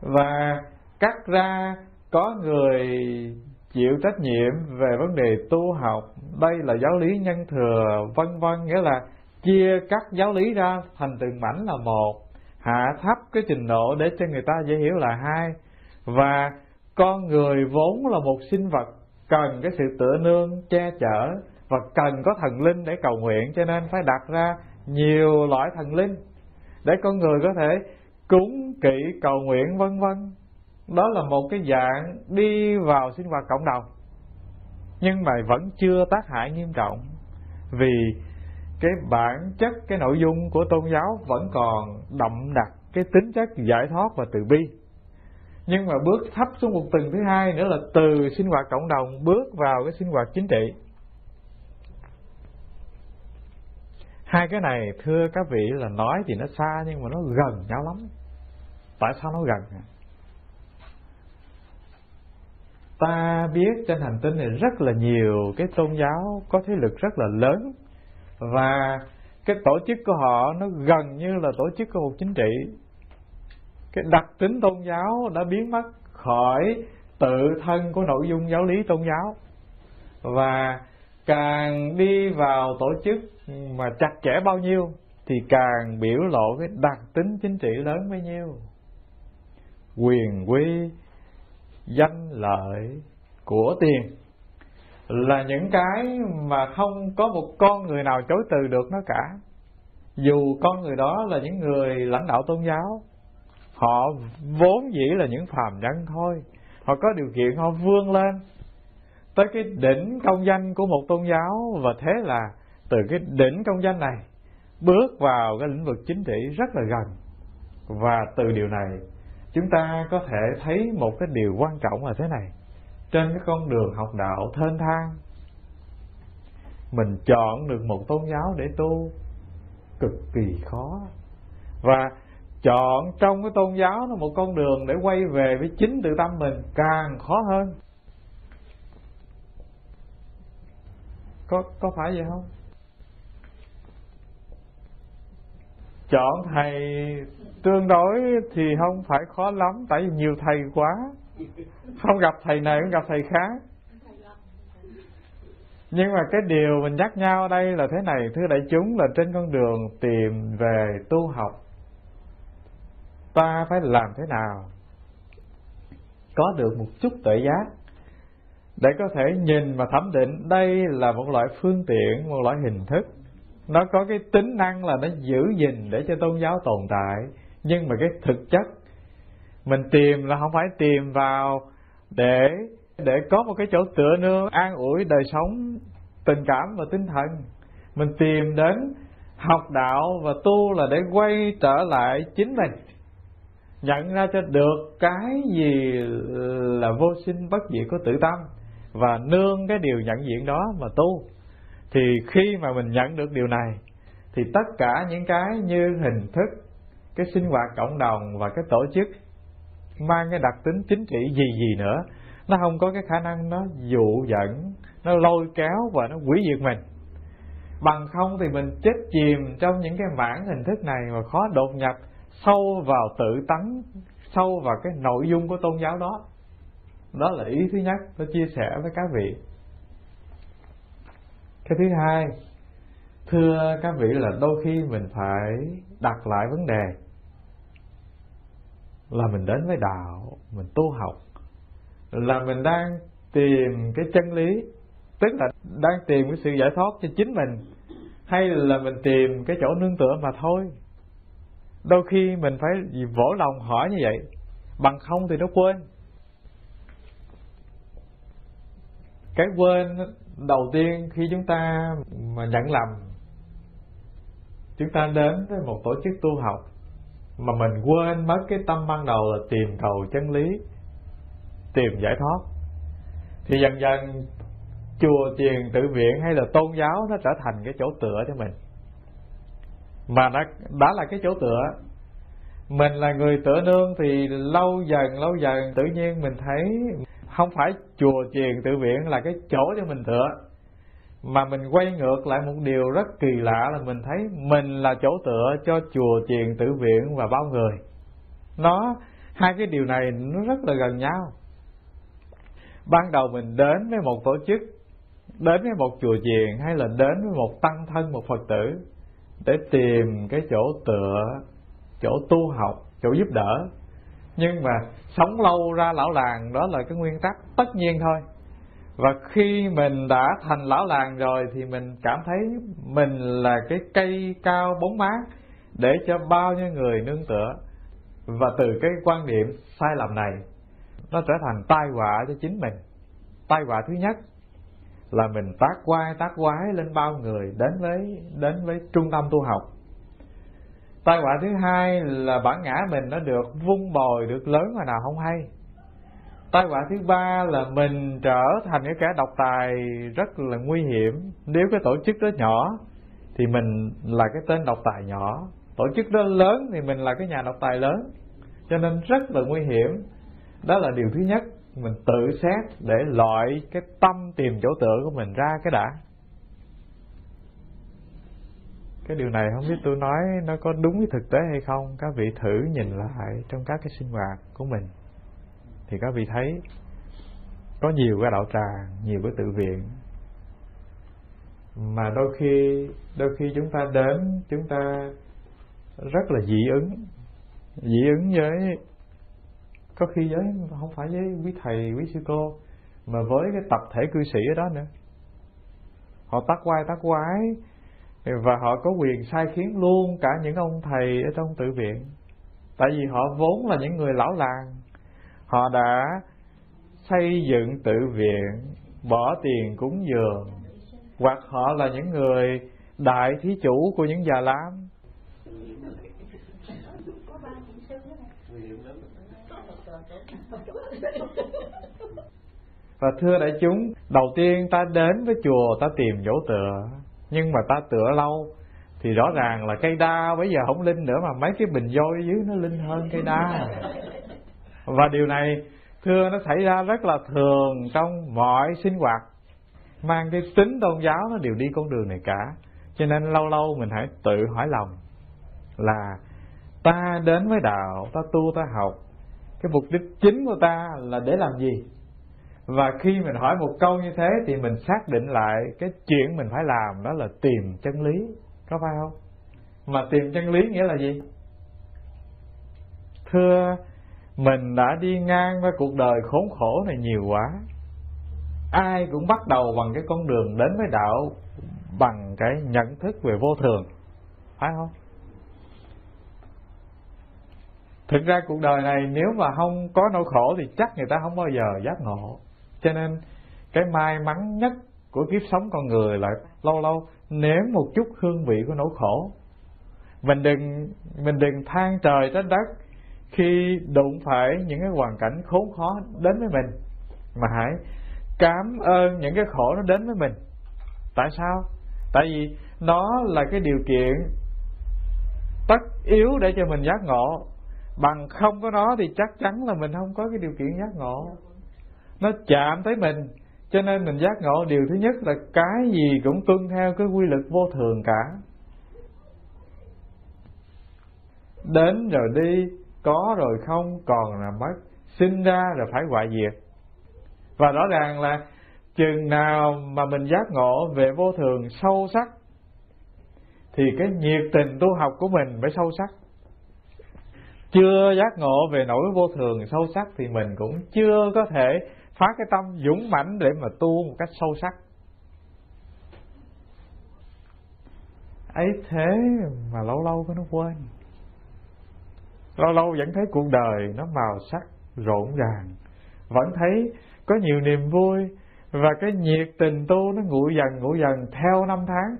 Và cắt ra có người chịu trách nhiệm về vấn đề tu học. Đây là giáo lý nhân thừa, vân vân, nghĩa là chia cắt giáo lý ra thành từng mảnh là một hạ thấp cái trình độ để cho người ta dễ hiểu là hai. Và con người vốn là một sinh vật cần cái sự tựa nương, che chở và cần có thần linh để cầu nguyện, cho nên phải đặt ra nhiều loại thần linh để con người có thể cúng kỵ, cầu nguyện, vân vân. Đó là một cái dạng đi vào sinh hoạt cộng đồng. Nhưng mà vẫn chưa tác hại nghiêm trọng vì cái bản chất, cái nội dung của tôn giáo vẫn còn đậm đặc cái tính chất giải thoát và từ bi. Nhưng mà bước thấp xuống một tầng thứ hai nữa là từ sinh hoạt cộng đồng bước vào cái sinh hoạt chính trị. Hai cái này, thưa các vị, là nói thì nó xa nhưng mà nó gần nhau lắm. Tại sao nó gần? Ta biết trên hành tinh này rất là nhiều cái tôn giáo có thế lực rất là lớn và cái tổ chức của họ nó gần như là tổ chức của một chính trị. Cái đặc tính tôn giáo đã biến mất khỏi tự thân của nội dung giáo lý tôn giáo. Và càng đi vào tổ chức mà chặt chẽ bao nhiêu thì càng biểu lộ cái đặc tính chính trị lớn bấy nhiêu. Quyền quy danh lợi của tiền là những cái mà không có một con người nào chối từ được nó cả. Dù con người đó là những người lãnh đạo tôn giáo, họ vốn dĩ là những phàm nhân thôi. Họ có điều kiện họ vươn lên tới cái đỉnh công danh của một tôn giáo và thế là từ cái đỉnh công danh này bước vào cái lĩnh vực chính trị rất là gần. Và từ điều này, chúng ta có thể thấy một cái điều quan trọng là thế này trên cái con đường học đạo thênh thang, mình chọn được một tôn giáo để tu cực kỳ khó. Và chọn trong cái tôn giáo nó một con đường để quay về với chính tự tâm mình càng khó hơn. Có có phải vậy không? Chọn thầy tương đối thì không phải khó lắm, tại vì nhiều thầy quá không gặp thầy này cũng gặp thầy khác. Nhưng mà cái điều mình nhắc nhau ở đây là thế này, thưa đại chúng, là trên con đường tìm về tu học, ta phải làm thế nào có được một chút tự giác để có thể nhìn và thẩm định đây là một loại phương tiện, một loại hình thức. Nó có cái tính năng là nó giữ gìn để cho tôn giáo tồn tại, nhưng mà cái thực chất mình tìm là không phải tìm vào để để có một cái chỗ tựa nương an ủi đời sống, tình cảm và tinh thần. Mình tìm đến học đạo và tu là để quay trở lại chính mình. Nhận ra cho được cái gì là vô sinh bất diệt của tự tâm và nương cái điều nhận diện đó mà tu. Thì khi mà mình nhận được điều này, thì tất cả những cái như hình thức, cái sinh hoạt cộng đồng và cái tổ chức mang cái đặc tính chính trị gì gì nữa, nó không có cái khả năng nó dụ dẫn nó lôi kéo và nó quỷ diệt mình. Bằng không thì mình chết chìm trong những cái mảng hình thức này mà khó đột nhập sâu vào tự tánh, sâu vào cái nội dung của tôn giáo đó. Đó là ý thứ nhất tôi chia sẻ với các vị. Cái thứ hai, thưa các vị là đôi khi mình phải đặt lại vấn đề là mình đến với đạo, mình tu học, là mình đang tìm cái chân lý, tức là đang tìm cái sự giải thoát cho chính mình, hay là mình tìm cái chỗ nương tựa mà thôi. Đôi khi mình phải vỗ lòng hỏi như vậy, bằng không thì nó quên. Cái quên đầu tiên khi chúng ta mà nhận lầm, chúng ta đến với một tổ chức tu học mà mình quên mất cái tâm ban đầu là tìm cầu chân lý, tìm giải thoát. Thì dần dần chùa chiền tự viện hay là tôn giáo nó trở thành cái chỗ tựa cho mình. Mà đã đã là cái chỗ tựa, mình là người tựa nương thì lâu dần lâu dần tự nhiên mình thấy không phải chùa chiền tự viện là cái chỗ cho mình tựa mà mình quay ngược lại một điều rất kỳ lạ là mình thấy mình là chỗ tựa cho chùa chiền tự viện và bao người. Nó, hai cái điều này nó rất là gần nhau. Ban đầu mình đến với một tổ chức, đến với một chùa chiền hay là đến với một tăng thân, một phật tử để tìm cái chỗ tựa, chỗ tu học, chỗ giúp đỡ. Nhưng mà sống lâu ra lão làng đó là cái nguyên tắc tất nhiên thôi và khi mình đã thành lão làng rồi thì mình cảm thấy mình là cái cây cao bóng mát để cho bao nhiêu người nương tựa. Và từ cái quan điểm sai lầm này, nó trở thành tai họa cho chính mình. Tai họa thứ nhất là mình tác quay, tác quái lên bao người đến với đến với trung tâm tu học. Tai họa thứ hai là bản ngã mình nó được vung bồi, được lớn mà nào không hay tai họa thứ ba là mình trở thành cái kẻ độc tài rất là nguy hiểm. Nếu cái tổ chức đó nhỏ, thì mình là cái tên độc tài nhỏ. Tổ chức đó lớn, thì mình là cái nhà độc tài lớn. Cho nên rất là nguy hiểm. Đó là điều thứ nhất. Mình tự xét để loại cái tâm tìm chỗ tựa của mình ra cái đã. Cái điều này không biết tôi nói nó có đúng với thực tế hay không. Các vị thử nhìn lại trong các cái sinh hoạt của mình thì các vị thấy có nhiều cái đạo tràng, nhiều cái tự viện. Mà đôi khi đôi khi chúng ta đến, chúng ta rất là dị ứng. Dị ứng với, có khi với, không phải với quý thầy, quý sư cô, mà với cái tập thể cư sĩ ở đó nữa. Họ tắc quai tắc quái, và họ có quyền sai khiến luôn cả những ông thầy ở trong tự viện. Tại vì họ vốn là những người lão làng họ đã xây dựng tự viện, bỏ tiền cúng dường. Hoặc họ là những người đại thí chủ của những già lam và thưa đại chúng, đầu tiên ta đến với chùa, ta tìm chỗ tựa. Nhưng mà ta tựa lâu, thì rõ ràng là cây đa bây giờ không linh nữa mà mấy cái bình vôi dưới nó linh hơn cây đa và điều này, thưa, nó xảy ra rất là thường trong mọi sinh hoạt. Mang cái tính tôn giáo, nó đều đi con đường này cả. Cho nên lâu lâu mình hãy tự hỏi lòng là ta đến với đạo, ta tu, ta học. Cái mục đích chính của ta là để làm gì? Và khi mình hỏi một câu như thế thì mình xác định lại cái chuyện mình phải làm, đó là tìm chân lý. Có phải không? Mà tìm chân lý nghĩa là gì? Thưa mình đã đi ngang qua cuộc đời khốn khổ này nhiều quá. Ai cũng bắt đầu bằng cái con đường đến với đạo bằng cái nhận thức về vô thường. Phải không? Thực ra cuộc đời này nếu mà không có nỗi khổ thì chắc người ta không bao giờ giác ngộ. Cho nên cái may mắn nhất của kiếp sống con người là lâu lâu nếm một chút hương vị của nỗi khổ. Mình đừng mình đừng than trời trách đất khi đụng phải những cái hoàn cảnh khốn khó đến với mình, mà hãy cảm ơn những cái khổ nó đến với mình. Tại sao? Tại vì nó là cái điều kiện tất yếu để cho mình giác ngộ. Bằng không có nó thì chắc chắn là mình không có cái điều kiện giác ngộ. Nó chạm tới mình, cho nên mình giác ngộ. Điều thứ nhất là cái gì cũng tuân theo cái quy luật vô thường cả. Đến rồi đi có rồi không, còn là mất, sinh ra rồi phải hoại diệt. Và rõ ràng là chừng nào mà mình giác ngộ về vô thường sâu sắc, thì cái nhiệt tình tu học của mình mới sâu sắc. Chưa giác ngộ về nỗi vô thường sâu sắc thì mình cũng chưa có thể phá cái tâm dũng mãnh để mà tu một cách sâu sắc. Ấy thế mà lâu lâu có nó quên lâu lâu vẫn thấy cuộc đời nó màu sắc, rộn ràng. Vẫn thấy có nhiều niềm vui và cái nhiệt tình tu nó nguội dần nguội dần theo năm tháng.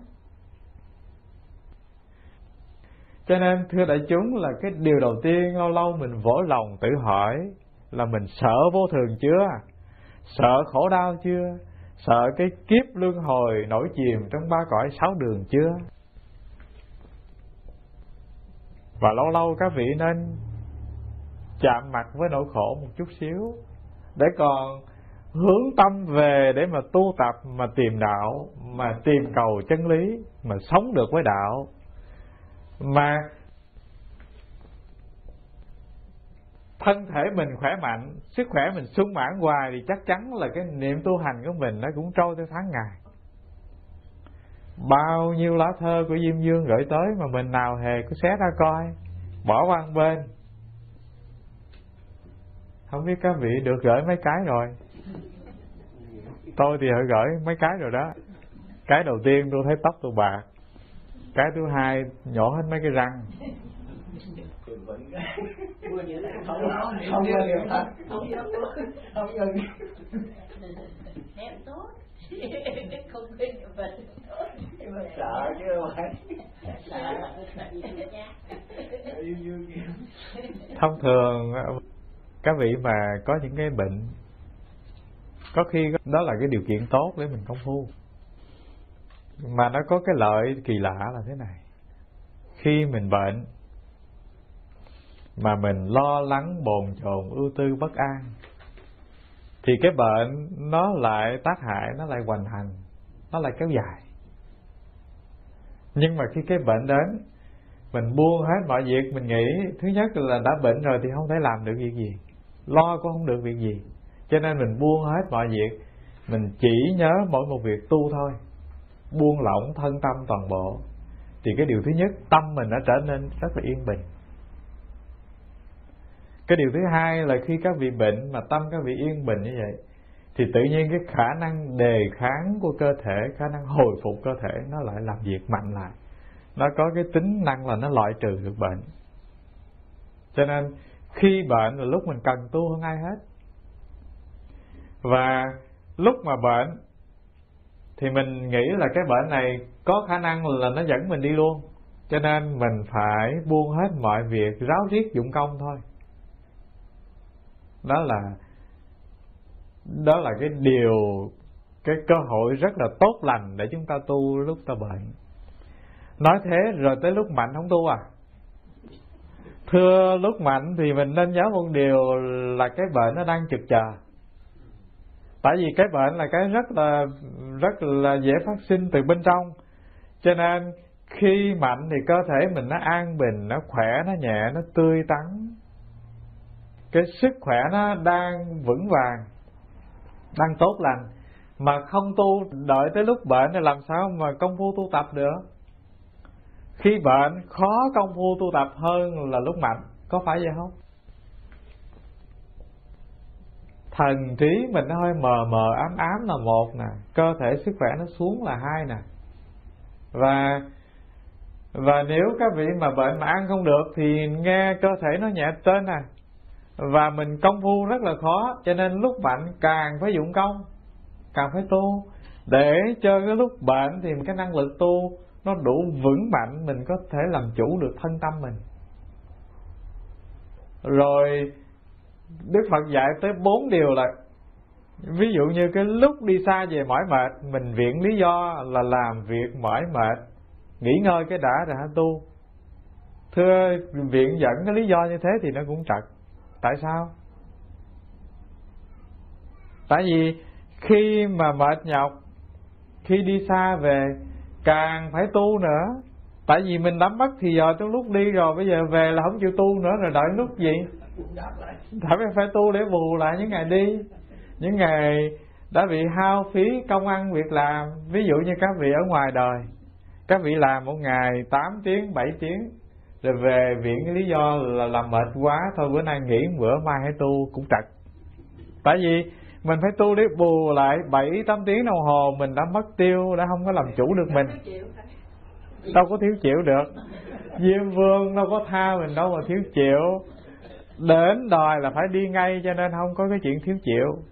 Cho nên, thưa đại chúng, là cái điều đầu tiên lâu lâu mình vỗ lòng tự hỏi là mình sợ vô thường chưa? Sợ khổ đau chưa? Sợ cái kiếp luân hồi nổi chìm trong ba cõi sáu đường chưa? Và lâu lâu các vị nên chạm mặt với nỗi khổ một chút xíu để còn hướng tâm về để mà tu tập, mà tìm đạo, mà tìm cầu chân lý, mà sống được với đạo. Mà thân thể mình khỏe mạnh, sức khỏe mình sung mãn hoài thì chắc chắn là cái niệm tu hành của mình nó cũng trôi theo tháng ngày bao nhiêu lá thơ của diêm dương gửi tới mà mình nào hề có xé ra coi. Bỏ qua một bên. Không biết các vị được gửi mấy cái rồi. Tôi thì họ gửi mấy cái rồi đó. Cái đầu tiên tôi thấy tóc tôi bạc. Cái thứ hai nhỏ hết mấy cái răng. Không không không không em tốt không khuyên mình sợ chứ thông thường các vị mà có những cái bệnh có khi đó là cái điều kiện tốt để mình công phu. Mà nó có cái lợi kỳ lạ là thế này. Khi mình bệnh mà mình lo lắng bồn chồn ưu tư bất an thì cái bệnh nó lại tác hại, nó lại hoành hành, nó lại kéo dài. Nhưng mà khi cái bệnh đến, mình buông hết mọi việc, mình nghĩ thứ nhất là đã bệnh rồi thì không thể làm được việc gì. Lo cũng không được việc gì. Cho nên mình buông hết mọi việc, mình chỉ nhớ mỗi một việc tu thôi. Buông lỏng thân tâm toàn bộ. Thì cái điều thứ nhất, tâm mình đã trở nên rất là yên bình cái điều thứ hai là khi các vị bệnh mà tâm các vị yên bình như vậy, thì tự nhiên cái khả năng đề kháng của cơ thể, khả năng hồi phục cơ thể nó lại làm việc mạnh lại. Nó có cái tính năng là nó loại trừ được bệnh. Cho nên khi bệnh là lúc mình cần tu hơn ai hết. Và lúc mà bệnh, thì mình nghĩ là cái bệnh này có khả năng là nó dẫn mình đi luôn. Cho nên mình phải buông hết mọi việc, ráo riết dụng công thôi đó là đó là cái điều, cái cơ hội rất là tốt lành để chúng ta tu lúc ta bệnh. Nói thế rồi tới lúc mạnh không tu à? Thưa, lúc mạnh thì mình nên nhớ một điều là cái bệnh nó đang trực chờ. Tại vì cái bệnh là cái rất là rất là dễ phát sinh từ bên trong. Cho nên khi mạnh thì cơ thể mình nó an bình, nó khỏe, nó nhẹ, nó tươi tắn cái sức khỏe nó đang vững vàng, đang tốt lành, mà không tu đợi tới lúc bệnh thì làm sao mà công phu tu tập được? Khi bệnh, khó công phu tu tập hơn là lúc mạnh, có phải vậy không? Thần trí mình nó hơi mờ mờ, ám ám là một nè, cơ thể sức khỏe nó xuống là hai nè. Và và nếu các vị mà bệnh mà ăn không được thì nghe cơ thể nó nhẹ tên nè và mình công phu rất là khó, cho nên lúc bệnh càng phải dụng công, càng phải tu. Để cho cái lúc bệnh thì cái năng lực tu nó đủ vững mạnh, mình có thể làm chủ được thân tâm mình. Rồi, Đức Phật dạy tới bốn điều là, ví dụ như cái lúc đi xa về mỏi mệt, mình viện lý do là làm việc mỏi mệt, nghỉ ngơi cái đã rồi hả tu. Thưa, viện dẫn cái lý do như thế thì nó cũng trật tại sao? Tại vì khi mà mệt nhọc, khi đi xa về, càng phải tu nữa. Tại vì mình nắm bắt thì giờ trong lúc đi rồi, bây giờ về là không chịu tu nữa rồi đợi lúc gì? Phải phải tu để bù lại những ngày đi. Những ngày đã bị hao phí công ăn việc làm. Ví dụ như các vị ở ngoài đời, các vị làm một ngày 8 tiếng 7 tiếng rồi về viện lý do là làm mệt quá thôi bữa nay nghỉ bữa mai hãy tu cũng trật. Tại vì mình phải tu để bù lại bảy tám tiếng đồng hồ mình đã mất tiêu đã không có làm chủ được mình. Đâu có thiếu chịu được. Diêm vương đâu có tha mình đâu mà thiếu chịu. Đến đòi là phải đi ngay cho nên không có cái chuyện thiếu chịu.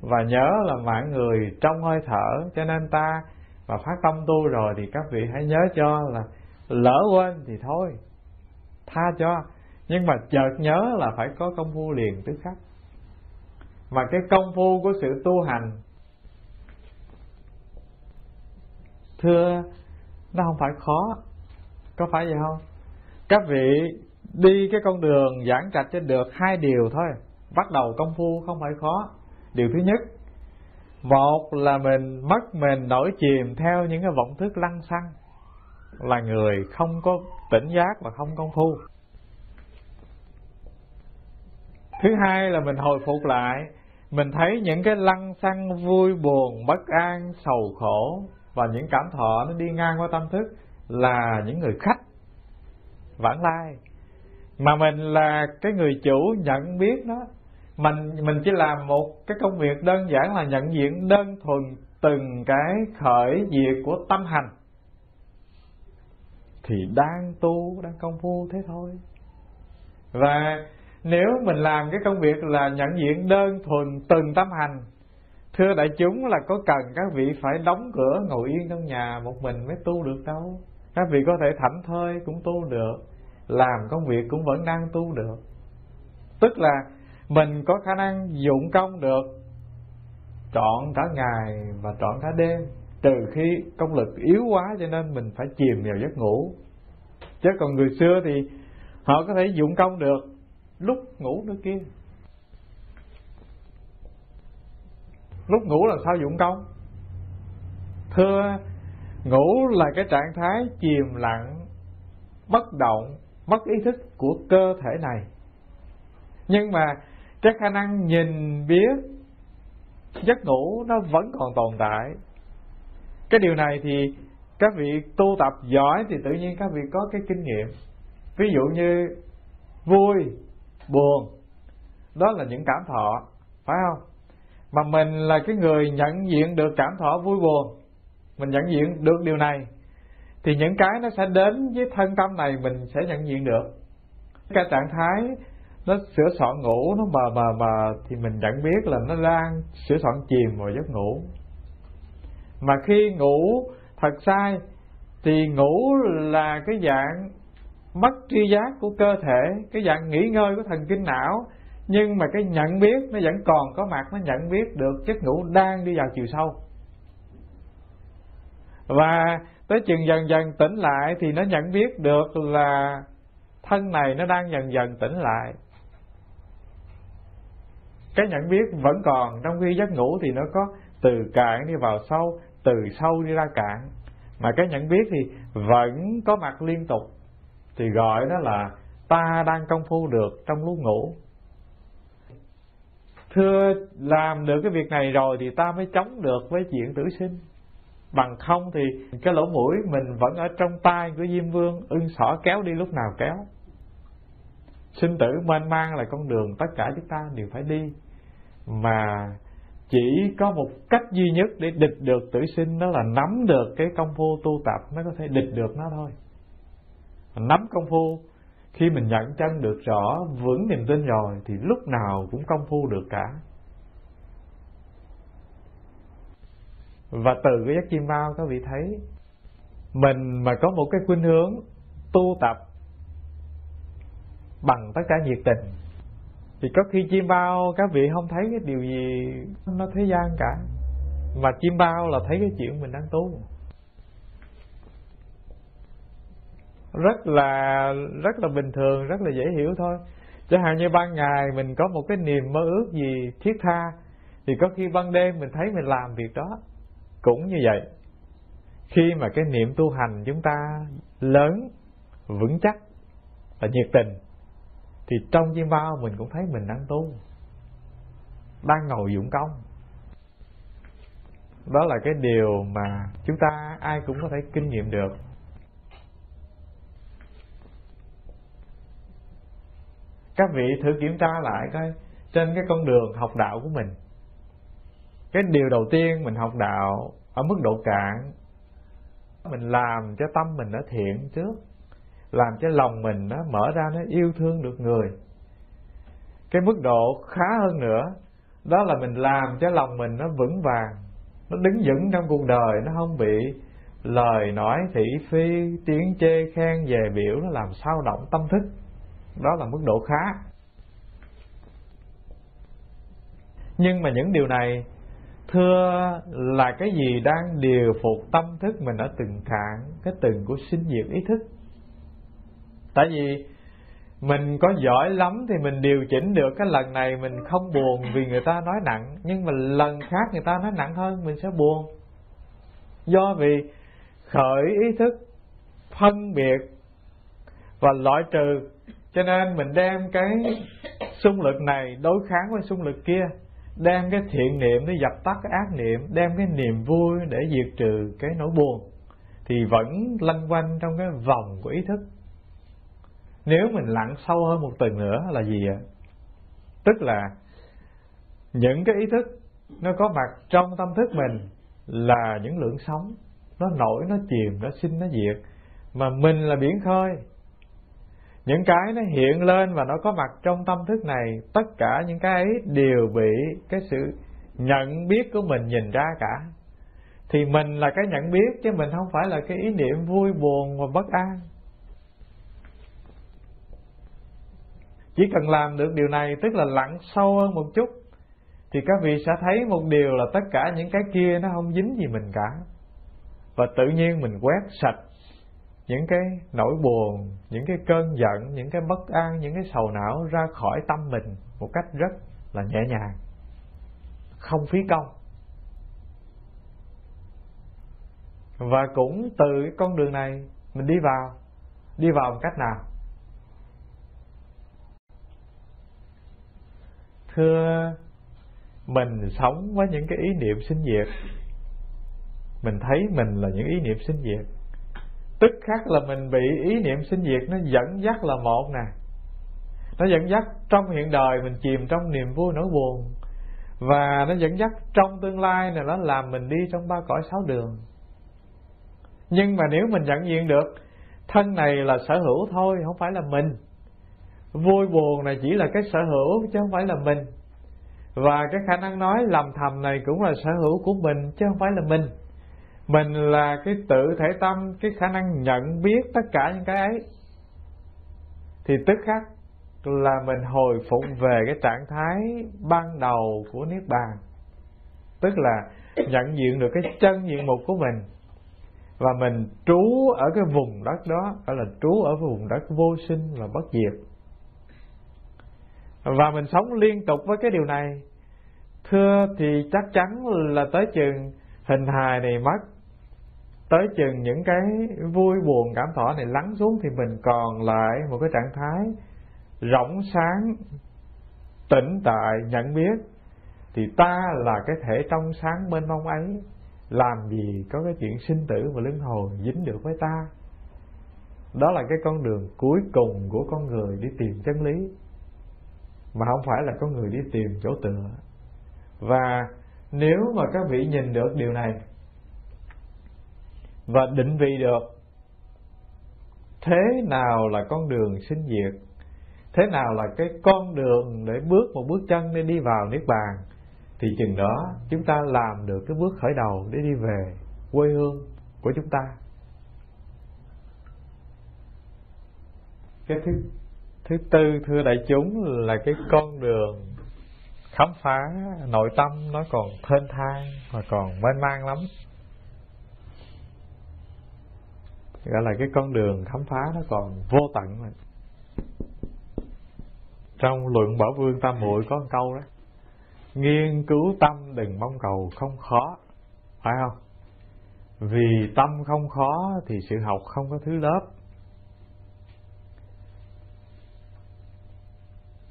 Và nhớ là mạng người trong hơi thở cho nên ta mà phát tâm tu rồi thì các vị hãy nhớ cho là lỡ quên thì thôi tha cho. Nhưng mà chợt nhớ là phải có công phu liền tức khắc. Mà cái công phu của sự tu hành, thưa, nó không phải khó. Có phải vậy không? Các vị đi cái con đường giảng trạch cho được hai điều thôi. Bắt đầu công phu không phải khó. Điều thứ nhất, một là mình mất mình nổi chìm theo những cái vọng thức lăng xăng là người không có tỉnh giác và không công phu. Thứ hai là mình hồi phục lại, mình thấy những cái lăng xăng vui buồn, bất an, sầu khổ và những cảm thọ nó đi ngang qua tâm thức là những người khách, vãng lai. Mà mình là cái người chủ nhận biết nó, mình mình chỉ làm một cái công việc đơn giản là nhận diện đơn thuần từng cái khởi diệt của tâm hành thì đang tu, đang công phu thế thôi. Và nếu mình làm cái công việc là nhận diện đơn thuần từng tâm hành, thưa đại chúng là có cần các vị phải đóng cửa ngồi yên trong nhà một mình mới tu được đâu. Các vị có thể thảnh thơi cũng tu được, làm công việc cũng vẫn đang tu được. Tức là mình có khả năng dụng công được, trọn cả ngày và trọn cả đêm từ khi công lực yếu quá cho nên mình phải chìm vào giấc ngủ. Chứ còn người xưa thì họ có thể dụng công được, lúc ngủ nữa kia. Lúc ngủ là sao dụng công? Thưa, ngủ là cái trạng thái chìm lặng, bất động, mất ý thức của cơ thể này. Nhưng mà cái khả năng nhìn, biết giấc ngủ nó vẫn còn tồn tại cái điều này thì các vị tu tập giỏi thì tự nhiên các vị có cái kinh nghiệm. Ví dụ như vui, buồn, đó là những cảm thọ, phải không? Mà mình là cái người nhận diện được cảm thọ vui buồn, mình nhận diện được điều này, thì những cái nó sẽ đến với thân tâm này mình sẽ nhận diện được. Cái trạng thái nó sửa soạn ngủ nó mờ mờ mờ thì mình nhận biết là nó đang sửa soạn chìm vào giấc ngủ mà khi ngủ thật sai, thì ngủ là cái dạng mất tri giác của cơ thể, cái dạng nghỉ ngơi của thần kinh não. Nhưng mà cái nhận biết nó vẫn còn có mặt, nó nhận biết được giấc ngủ đang đi vào chiều sâu. Và tới chừng dần dần tỉnh lại thì nó nhận biết được là thân này nó đang dần dần tỉnh lại. Cái nhận biết vẫn còn trong khi giấc ngủ thì nó có từ cạn đi vào sâu, từ sâu đi ra cạn. Mà cái nhận biết thì vẫn có mặt liên tục. Thì gọi đó là ta đang công phu được trong lúc ngủ. Thưa, làm được cái việc này rồi thì ta mới chống được với chuyện tử sinh. Bằng không thì cái lỗ mũi mình vẫn ở trong tay của diêm vương, ưng xỏ kéo đi lúc nào kéo. Sinh tử mênh mang là con đường tất cả chúng ta đều phải đi. Mà chỉ có một cách duy nhất để địch được tử sinh đó là nắm được cái công phu tu tập mới có thể địch được nó thôi. Nắm công phu, khi mình nhận chân được rõ, vững niềm tin rồi, thì lúc nào cũng công phu được cả. Và từ cái giấc chim bao các vị thấy, mình mà có một cái khuynh hướng tu tập bằng tất cả nhiệt tình thì có khi chim bao, các vị không thấy cái điều gì nó thế gian cả. Mà chim bao là thấy cái chuyện mình đang tu rất là rất là bình thường, rất là dễ hiểu thôi. Chẳng hạn như ban ngày mình có một cái niềm mơ ước gì thiết tha, thì có khi ban đêm mình thấy mình làm việc đó. Cũng như vậy, khi mà cái niệm tu hành chúng ta lớn, vững chắc và nhiệt tình thì trong chiêm bao mình cũng thấy mình đang tu, đang ngồi dụng công. Đó là cái điều mà chúng ta ai cũng có thể kinh nghiệm được. Các vị thử kiểm tra lại coi, trên cái con đường học đạo của mình, cái điều đầu tiên mình học đạo ở mức độ cạn, mình làm cho tâm mình nó thiện trước làm cho lòng mình nó mở ra, nó yêu thương được người. Cái mức độ khá hơn nữa, đó là mình làm cho lòng mình nó vững vàng, nó đứng vững trong cuộc đời, nó không bị lời nói thị phi, tiếng chê khen về biểu, nó làm sao động tâm thức. Đó là mức độ khá. Nhưng mà những điều này, thưa, là cái gì đang điều phục tâm thức mình ở từng cạn cái từng của sinh diệt ý thức tại vì mình có giỏi lắm thì mình điều chỉnh được cái lần này mình không buồn vì người ta nói nặng, nhưng mà lần khác người ta nói nặng hơn, mình sẽ buồn. Do vì khởi ý thức, phân biệt và loại trừ. Cho nên mình đem cái xung lực này đối kháng với xung lực kia, đem cái thiện niệm để dập tắt cái ác niệm, đem cái niềm vui để diệt trừ cái nỗi buồn. Thì vẫn lăn quanh trong cái vòng của ý thức nếu mình lặn sâu hơn một tầng nữa là gì ạ? Tức là những cái ý thức nó có mặt trong tâm thức mình là những lượng sóng. Nó nổi, nó chìm, nó sinh, nó diệt. Mà mình là biển khơi. Những cái nó hiện lên và nó có mặt trong tâm thức này, tất cả những cái ấy đều bị cái sự nhận biết của mình nhìn ra cả. Thì mình là cái nhận biết chứ mình không phải là cái ý niệm vui buồn và bất an. Chỉ cần làm được điều này, tức là lặn sâu hơn một chút, thì các vị sẽ thấy một điều là tất cả những cái kia nó không dính gì mình cả. Và tự nhiên mình quét sạch những cái nỗi buồn, những cái cơn giận, những cái bất an, những cái sầu não ra khỏi tâm mình một cách rất là nhẹ nhàng, không phí công. Và cũng từ cái con đường này, mình đi vào đi vào một cách nào? Thưa, mình sống với những cái ý niệm sinh diệt. Mình thấy mình là những ý niệm sinh diệt. Tức khắc là mình bị ý niệm sinh diệt, nó dẫn dắt là một nè. Nó dẫn dắt trong hiện đời, mình chìm trong niềm vui nỗi buồn. Và nó dẫn dắt trong tương lai này, nó làm mình đi trong ba cõi sáu đường. Nhưng mà nếu mình nhận diện được, thân này là sở hữu thôi, không phải là mình vui buồn này chỉ là cái sở hữu, chứ không phải là mình. Và cái khả năng nói lầm thầm này cũng là sở hữu của mình, chứ không phải là mình. Mình là cái tự thể tâm, cái khả năng nhận biết tất cả những cái ấy. Thì tức khắc là mình hồi phục về cái trạng thái ban đầu của niết bàn. Tức là nhận diện được cái chân diện mục của mình. Và mình trú ở cái vùng đất đó gọi là trú ở vùng đất vô sinh và bất diệt và mình sống liên tục với cái điều này. Thưa thì chắc chắn là tới chừng hình hài này mất. Tới chừng những cái vui buồn, cảm thọ này lắng xuống thì mình còn lại một cái trạng thái rỗng sáng, tỉnh tại, nhận biết. Thì ta là cái thể trong sáng mênh mông ấy, làm gì có cái chuyện sinh tử và luân hồi dính được với ta? Đó là cái con đường cuối cùng của con người đi tìm chân lý mà không phải là có người đi tìm chỗ tựa. Và nếu mà các vị nhìn được điều này và định vị được thế nào là con đường sinh diệt, thế nào là cái con đường để bước một bước chân để đi vào niết bàn, thì chừng đó chúng ta làm được cái bước khởi đầu để đi về quê hương của chúng ta. Cái thứ thứ tư, thưa đại chúng, là cái con đường khám phá nội tâm nó còn thênh thang và còn mênh mang lắm. Gọi là cái con đường khám phá nó còn vô tận mà. Trong luận bảo vương tam muội có một câu đó, nghiên cứu tâm đừng mong cầu không khó phải không? Vì tâm không khó thì sự học không có thứ lớp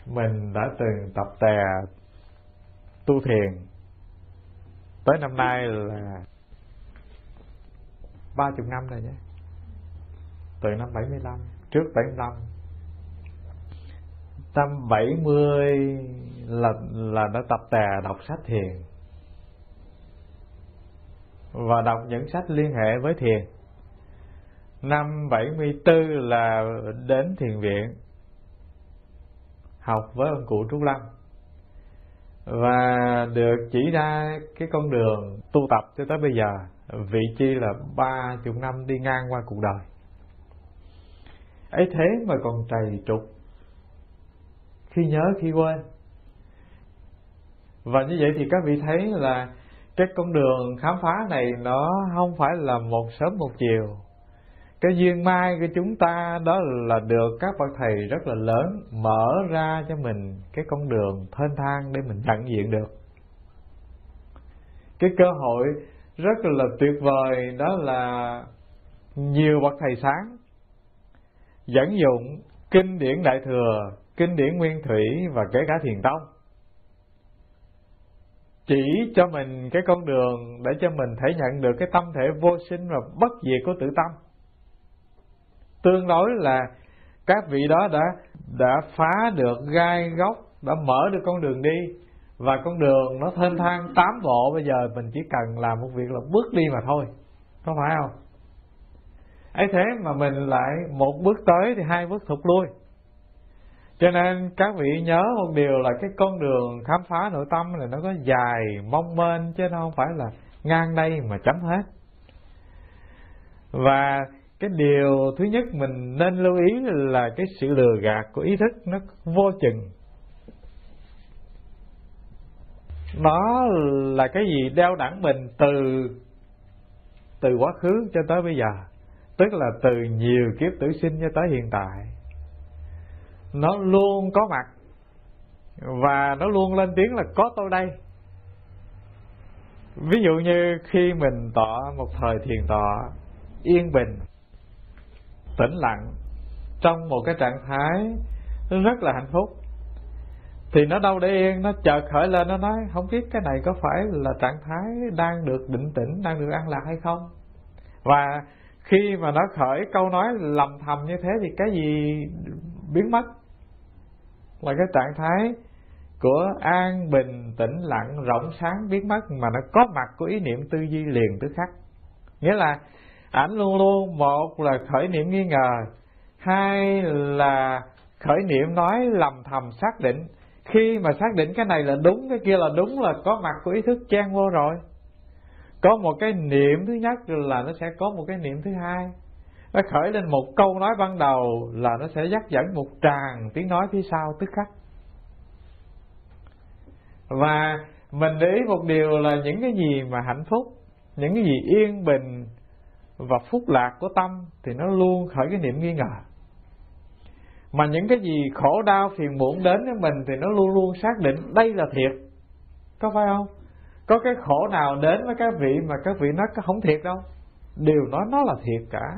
mình đã từng tập tè, tu thiền. Tới năm nay là ba chục năm rồi nhé. Từ năm 75 trước 75 năm 70 là là đã tập tè, đọc sách thiền. Và đọc những sách liên hệ với thiền. Năm 74 là đến thiền viện học với ông cụ Trúc Lâm. Và được chỉ ra cái con đường tu tập cho tới bây giờ, vị chi là ba chục năm đi ngang qua cuộc đời. Ấy thế mà còn trầy trục khi nhớ khi quên. Và như vậy thì các vị thấy là cái con đường khám phá này nó không phải là một sớm một chiều cái duyên mai của chúng ta đó là được các bậc thầy rất là lớn mở ra cho mình cái con đường thênh thang để mình nhận diện được. Cái cơ hội rất là tuyệt vời đó là nhiều bậc thầy sáng dẫn dụng kinh điển đại thừa, kinh điển nguyên thủy và kể cả thiền tông. Chỉ cho mình cái con đường để cho mình thể nhận được cái tâm thể vô sinh và bất diệt của tự tâm tương đối là các vị đó đã đã phá được gai góc, đã mở được con đường đi. Và con đường nó thênh thang tám bộ, bây giờ mình chỉ cần làm một việc là bước đi mà thôi. Có phải không? Ấy thế mà mình lại một bước tới thì hai bước thụt lui. Cho nên các vị nhớ một điều là cái con đường khám phá nội tâm là nó có dài, mong mênh chứ nó không phải là ngang đây mà chấm hết. Và cái điều thứ nhất mình nên lưu ý là cái sự lừa gạt của ý thức nó vô chừng. Nó là cái gì đeo đẳng mình từ từ quá khứ cho tới bây giờ. Tức là từ nhiều kiếp tử sinh cho tới hiện tại. Nó luôn có mặt. Và nó luôn lên tiếng là có tôi đây. Ví dụ như khi mình tọa một thời thiền tọa yên bình tĩnh lặng trong một cái trạng thái rất là hạnh phúc. Thì nó đâu để yên, nó chợt khởi lên, nó nói, không biết cái này có phải là trạng thái đang được định tĩnh, đang được an lạc hay không? Và khi mà nó khởi câu nói lầm thầm như thế thì cái gì biến mất? Là cái trạng thái của an bình, tĩnh lặng, rộng sáng biến mất mà nó có mặt của ý niệm tư duy liền tức khắc. Nghĩa là ảnh luôn luôn. Một là khởi niệm nghi ngờ, hai là khởi niệm nói lầm thầm xác định. Khi mà xác định cái này là đúng, cái kia là đúng là có mặt của ý thức chen vô rồi. Có một cái niệm thứ nhất là nó sẽ có một cái niệm thứ hai. Nó khởi lên một câu nói ban đầu là nó sẽ dắt dẫn một tràng tiếng nói phía sau tức khắc. Và mình để ý một điều là những cái gì mà hạnh phúc, những cái gì yên bình và phúc lạc của tâm thì nó luôn khởi cái niệm nghi ngờ. Mà những cái gì khổ đau phiền muộn đến với mình thì nó luôn luôn xác định đây là thiệt. Có phải không? Có cái khổ nào đến với các vị mà các vị nói không thiệt đâu? Đều nói nó là thiệt cả.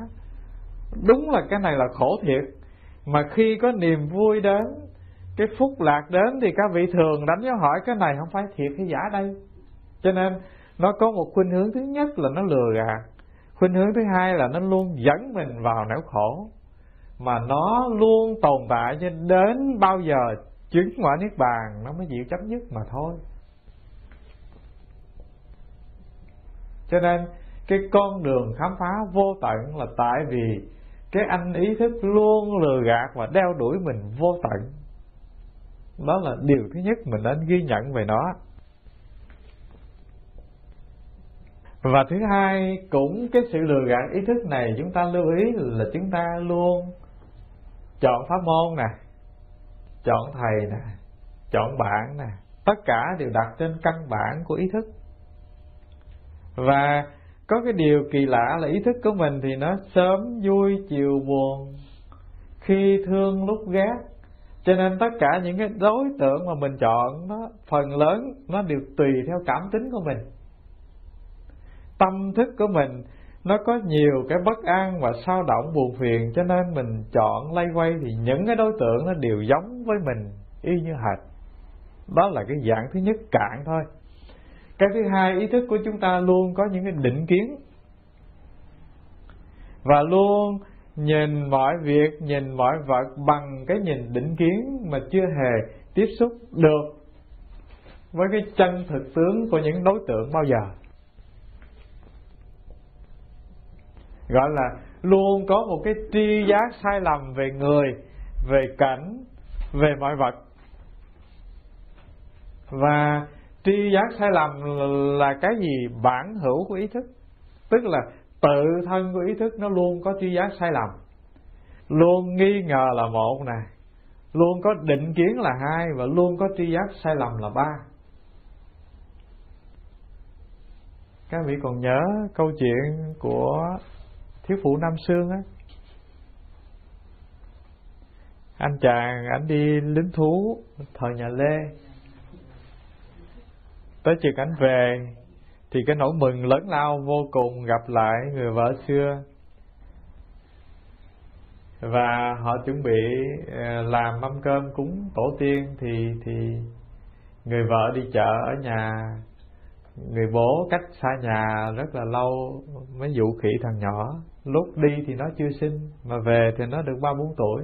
Đúng là cái này là khổ thiệt. Mà khi có niềm vui đến, cái phúc lạc đến thì các vị thường đánh dấu hỏi cái này không phải thiệt hay giả đây? Cho nên, nó có một khuynh hướng thứ nhất là nó lừa gạt khuynh hướng thứ hai là nó luôn dẫn mình vào nẻo khổ. Mà nó luôn tồn tại cho đến bao giờ chứng quả niết bàn nó mới chịu chấm dứt mà thôi. Cho nên, cái con đường khám phá vô tận là tại vì cái anh ý thức luôn lừa gạt và đeo đuổi mình vô tận. Đó là điều thứ nhất mình nên ghi nhận về nó. Và thứ hai, cũng cái sự lừa gạt ý thức này, chúng ta lưu ý là chúng ta luôn chọn pháp môn nè, chọn thầy nè, chọn bạn nè. Tất cả đều đặt trên căn bản của ý thức. Và có cái điều kỳ lạ là ý thức của mình thì nó sớm vui, chiều buồn, khi thương lúc ghét. Cho nên tất cả những cái đối tượng mà mình chọn nó phần lớn nó đều tùy theo cảm tính của mình tâm thức của mình, nó có nhiều cái bất an và sao động buồn phiền, cho nên mình chọn lay quay thì những cái đối tượng nó đều giống với mình, y như hệt. Đó là cái dạng thứ nhất, cạn thôi. Cái thứ hai, ý thức của chúng ta luôn có những cái định kiến. Và luôn nhìn mọi việc, nhìn mọi vật bằng cái nhìn định kiến mà chưa hề tiếp xúc được với cái chân thực tướng của những đối tượng bao giờ. Gọi là luôn có một cái tri giác sai lầm về người, về cảnh, về mọi vật. Và tri giác sai lầm là cái gì? Bản hữu của ý thức. Tức là tự thân của ý thức nó luôn có tri giác sai lầm. Luôn nghi ngờ là một nè. Luôn có định kiến là hai và luôn có tri giác sai lầm là ba. Các vị còn nhớ câu chuyện của thiếu phụ Nam Sương á. Anh chàng anh đi lính thú thời nhà Lê. Tới chừng anh về, thì cái nỗi mừng lớn lao vô cùng gặp lại người vợ xưa. Và họ chuẩn bị ờ, làm mâm cơm cúng tổ tiên thì thì người vợ đi chợ ở nhà. Người bố cách xa nhà rất là lâu mới dụ khỉ thằng nhỏ lúc đi thì nó chưa sinh, mà về thì nó được ba bốn tuổi.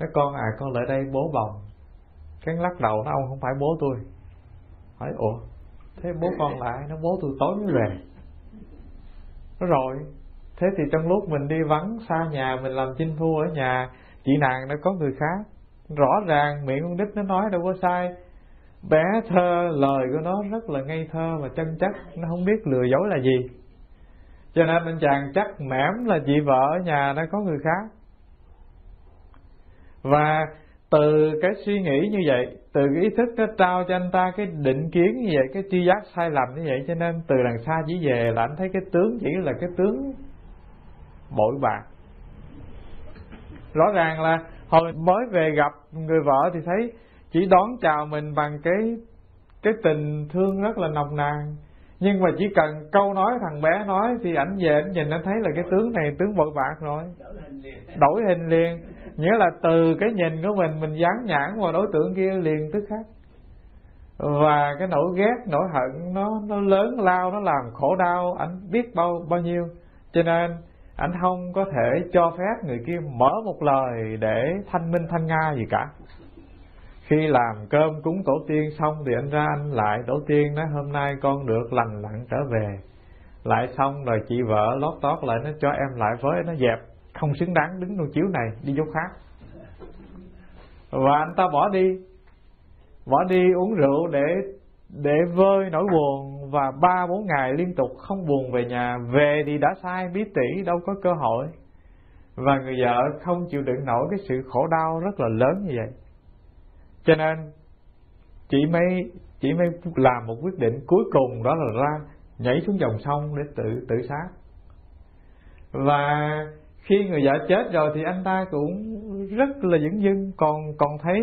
Nó con à con lại đây bố bồng cái lắc đầu nó, ông không phải bố tôi. Hỏi, ủa, thế bố con lại nó, bố tôi tối mới về. Nó rồi. Thế thì trong lúc mình đi vắng xa nhà, mình làm chinh phu ở nhà, chị nàng đã có người khác. Rõ ràng miệng con đích nó nói đâu có sai. Bé thơ, lời của nó rất là ngây thơ và chân chất. Nó không biết lừa dối là gì cho nên anh chàng chắc mẻm là chị vợ ở nhà đã có người khác. Và từ cái suy nghĩ như vậy, từ cái ý thức nó trao cho anh ta cái định kiến như vậy, cái tri giác sai lầm như vậy, cho nên từ đằng xa chỉ về là anh thấy cái tướng chỉ là cái tướng bội bạc. Rõ ràng là hồi mới về gặp người vợ thì thấy chỉ đón chào mình bằng cái cái tình thương rất là nồng nàn nhưng mà chỉ cần câu nói, thằng bé nói thì ảnh về ảnh nhìn anh thấy là cái tướng này, tướng bội bạc rồi. Đổi hình liền. Nghĩa là từ cái nhìn của mình mình dán nhãn vào đối tượng kia liền tức khắc. Và cái nỗi ghét, nỗi hận, nó nó lớn lao, nó làm khổ đau, ảnh biết bao bao nhiêu. Cho nên, ảnh không có thể cho phép người kia mở một lời để thanh minh, thanh nga gì cả khi làm cơm cúng tổ tiên xong thì anh ra anh lại, tổ tiên nói hôm nay con được lành lặn trở về. Lại xong rồi chị vợ lót tót lại nó cho em lại với nó dẹp, không xứng đáng đứng trong chiếu này, đi chỗ khác. Và anh ta bỏ đi. Bỏ đi uống rượu để để vơi nỗi buồn và ba bốn ngày liên tục không buồn về nhà. Về thì đã sai bí tỷ đâu có cơ hội. Và người vợ không chịu đựng nổi cái sự khổ đau rất là lớn như vậy cho nên chị mới chị mới làm một quyết định cuối cùng đó là ra, nhảy xuống dòng sông để tự tự sát. Và khi người vợ chết rồi thì anh ta cũng rất là dững dưng, còn còn thấy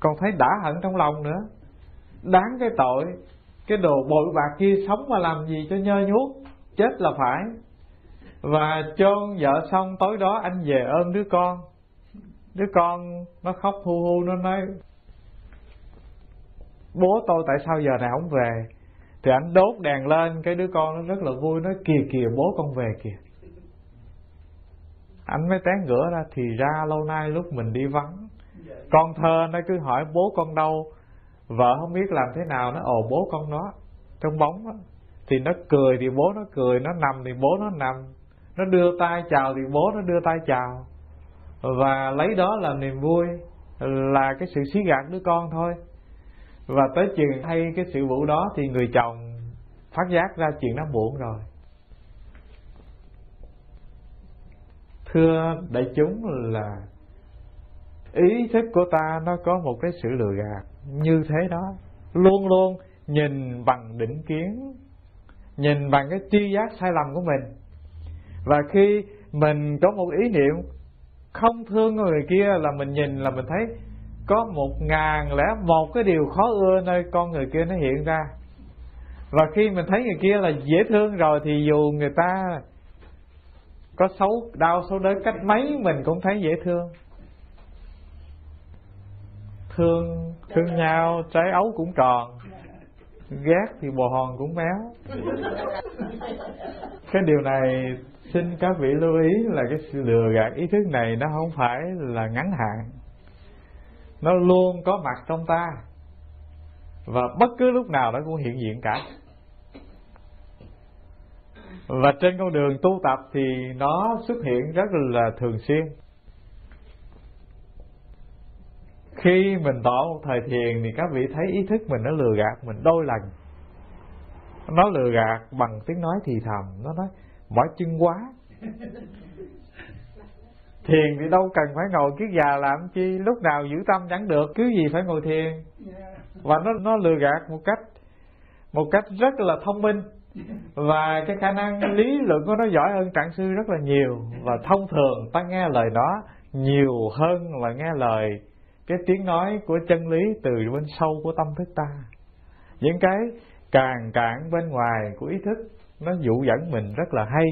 còn thấy đã hận trong lòng nữa. Đáng cái tội, cái đồ bội bạc kia sống mà làm gì cho nhơ nhuốc, chết là phải. Và chôn vợ xong tối đó anh về ôm đứa con. Đứa con nó khóc hu hu, nó nói bố tôi tại sao giờ này không về? Thì anh đốt đèn lên, cái đứa con nó rất là vui nó kìa kìa, bố con về kìa. Anh mới té ngửa ra, thì ra lâu nay lúc mình đi vắng. Con thơ nó cứ hỏi, bố con đâu? Vợ không biết làm thế nào, nó ồ, bố con nó trong bóng đó. thì nó cười, thì bố nó cười, nó nằm thì bố nó nằm. Nó đưa tay chào thì bố nó đưa tay chào. Và lấy đó là niềm vui, là cái sự xí gạt đứa con thôi và tới chừng hay cái sự vụ đó thì người chồng phát giác ra chuyện nó muộn rồi. Thưa đại chúng là ý thức của ta nó có một cái sự lừa gạt như thế đó. Luôn luôn nhìn bằng định kiến, nhìn bằng cái tri giác sai lầm của mình. Và khi mình có một ý niệm không thương người kia là mình nhìn là mình thấy có một ngàn lẽ một cái điều khó ưa nơi con người kia nó hiện ra. Và khi mình thấy người kia là dễ thương rồi thì dù người ta có xấu, đau xấu đớn cách mấy, mình cũng thấy dễ thương. Thương thương nhau, trái ấu cũng tròn, ghét thì bồ hòn cũng méo. Cái điều này xin các vị lưu ý là cái sự lừa gạt ý thức này nó không phải là ngắn hạn nó luôn có mặt trong ta. Và bất cứ lúc nào nó cũng hiện diện cả. Và trên con đường tu tập thì nó xuất hiện rất là thường xuyên. Khi mình tỏ một thời thiền thì các vị thấy ý thức mình nó lừa gạt mình đôi lần. Nó lừa gạt bằng tiếng nói thì thầm. Nó nói, mỏi chân quá. thiền thì đâu cần phải ngồi kiết già làm chi lúc nào giữ tâm chẳng được cứ gì phải ngồi thiền. Và nó nó lừa gạt một cách một cách rất là thông minh. Và cái khả năng lý luận của nó giỏi hơn trạng sư rất là nhiều. Và thông thường ta nghe lời nó nhiều hơn là nghe lời cái tiếng nói của chân lý từ bên sâu của tâm thức ta. Những cái càng cản bên ngoài của ý thức nó dụ dẫn mình rất là hay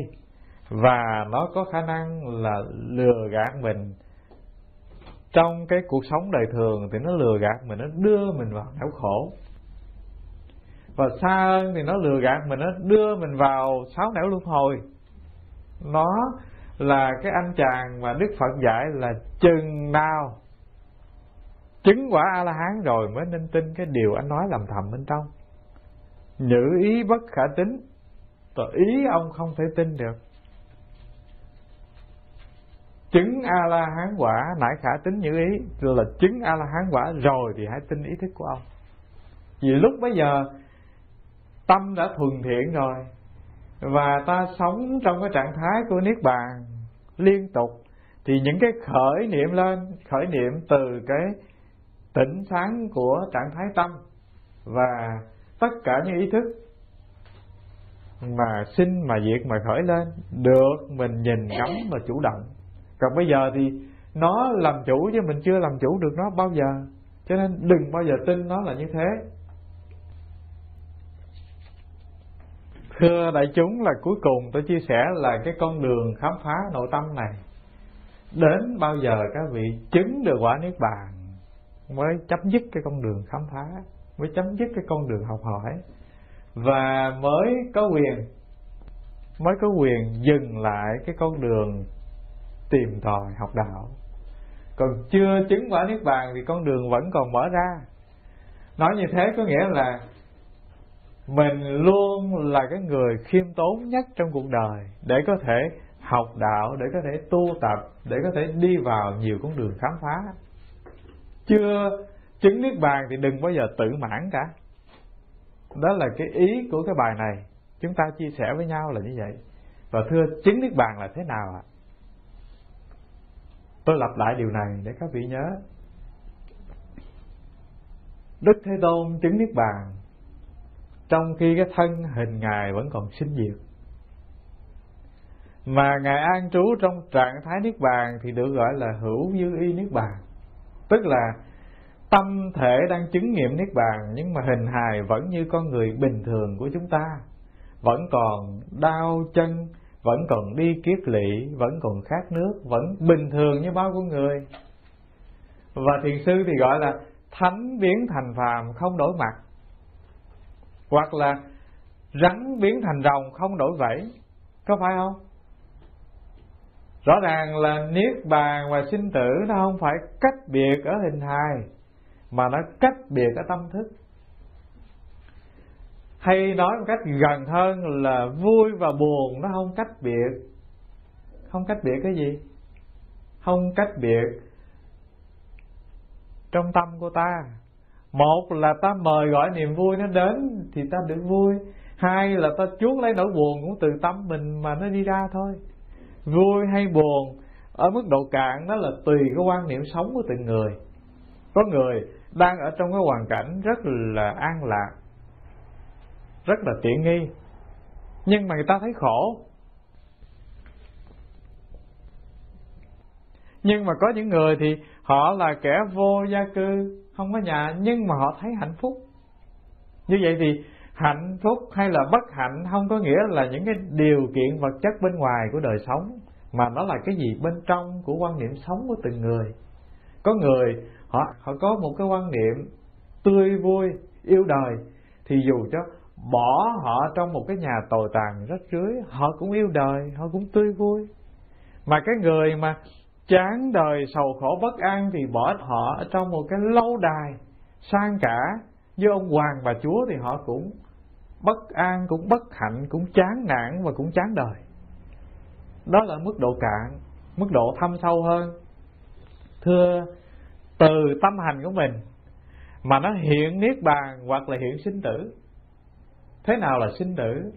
và nó có khả năng là lừa gạt mình. Trong cái cuộc sống đời thường thì nó lừa gạt mình, nó đưa mình vào nẻo khổ. Và xa hơn thì nó lừa gạt mình, nó đưa mình vào sáu nẻo luân hồi. Nó là cái anh chàng mà đức phật dạy là chừng nào chứng quả a la hán rồi mới nên tin cái điều anh nói làm thầm bên trong. Nhữ ý bất khả tính rồi ý ông không thể tin được chứng a la hán quả, nãy khả tính như ý rồi là chứng a la hán quả, rồi thì hãy tin ý thức của ông. Vì lúc bấy giờ, tâm đã thuần thiện rồi, và ta sống trong cái trạng thái của niết bàn liên tục, thì những cái khởi niệm lên, khởi niệm từ cái tỉnh sáng của trạng thái tâm, và tất cả những ý thức mà sinh mà diệt mà khởi lên, được mình nhìn ngắm và chủ động còn bây giờ thì nó làm chủ chứ mình chưa làm chủ được nó bao giờ. Cho nên đừng bao giờ tin nó là như thế. Thưa đại chúng, là cuối cùng tôi chia sẻ là cái con đường khám phá nội tâm này. Đến bao giờ các vị chứng được quả niết bàn mới chấm dứt cái con đường khám phá, mới chấm dứt cái con đường học hỏi. Và mới có quyền, mới có quyền dừng lại cái con đường tìm tòi học đạo. Còn chưa chứng quả niết bàn thì con đường vẫn còn mở ra. Nói như thế có nghĩa là mình luôn là cái người khiêm tốn nhất trong cuộc đời để có thể học đạo, để có thể tu tập, để có thể đi vào nhiều con đường khám phá. Chưa chứng niết bàn thì đừng bao giờ tự mãn cả. Đó là cái ý của cái bài này. Chúng ta chia sẻ với nhau là như vậy. Và thưa, chứng niết bàn là thế nào ạ? Tôi lặp lại điều này để các vị nhớ. Đức thế tôn chứng niết bàn, trong khi cái thân hình ngài vẫn còn sinh diệt. Mà ngài an trú trong trạng thái niết bàn thì được gọi là hữu dư y niết bàn. Tức là tâm thể đang chứng nghiệm niết bàn, nhưng mà hình hài vẫn như con người bình thường của chúng ta. Vẫn còn đau chân vẫn còn đi kiết lỵ, vẫn còn khát nước, vẫn bình thường như bao con người. Và thiền sư thì gọi là thánh biến thành phàm, không đổi mặt. Hoặc là rắn biến thành rồng, không đổi vẫy có phải không? Rõ ràng là niết bàn và sinh tử nó không phải cách biệt ở hình hài, mà nó cách biệt ở tâm thức hay nói một cách gần hơn là vui và buồn, nó không cách biệt. Không cách biệt cái gì? Không cách biệt trong tâm của ta. Một là ta mời gọi niềm vui nó đến thì ta được vui. Hai là ta chuốc lấy nỗi buồn cũng từ tâm mình mà nó đi ra thôi. Vui hay buồn, ở mức độ cạn đó là tùy cái quan niệm sống của từng người. Có người đang ở trong cái hoàn cảnh rất là an lạc rất là tiện nghi. Nhưng mà người ta thấy khổ. Nhưng mà có những người thì họ là kẻ vô gia cư, không có nhà, nhưng mà họ thấy hạnh phúc. Như vậy thì hạnh phúc hay là bất hạnh không có nghĩa là những cái điều kiện vật chất bên ngoài của đời sống, mà nó là cái gì bên trong của quan niệm sống của từng người. Có người, họ họ có một cái quan niệm tươi vui, yêu đời, thì dù cho bỏ họ trong một cái nhà tồi tàn rất rưới. Họ cũng yêu đời, họ cũng tươi vui. Mà cái người mà chán đời, sầu khổ, bất an thì bỏ họ ở trong một cái lâu đài sang cả với ông hoàng bà chúa thì họ cũng bất an, cũng bất hạnh, cũng chán nản và cũng chán đời. Đó là mức độ cạn, mức độ thâm sâu hơn. Thưa, từ tâm hành của mình, mà nó hiện niết bàn hoặc là hiện sinh tử thế nào là sinh tử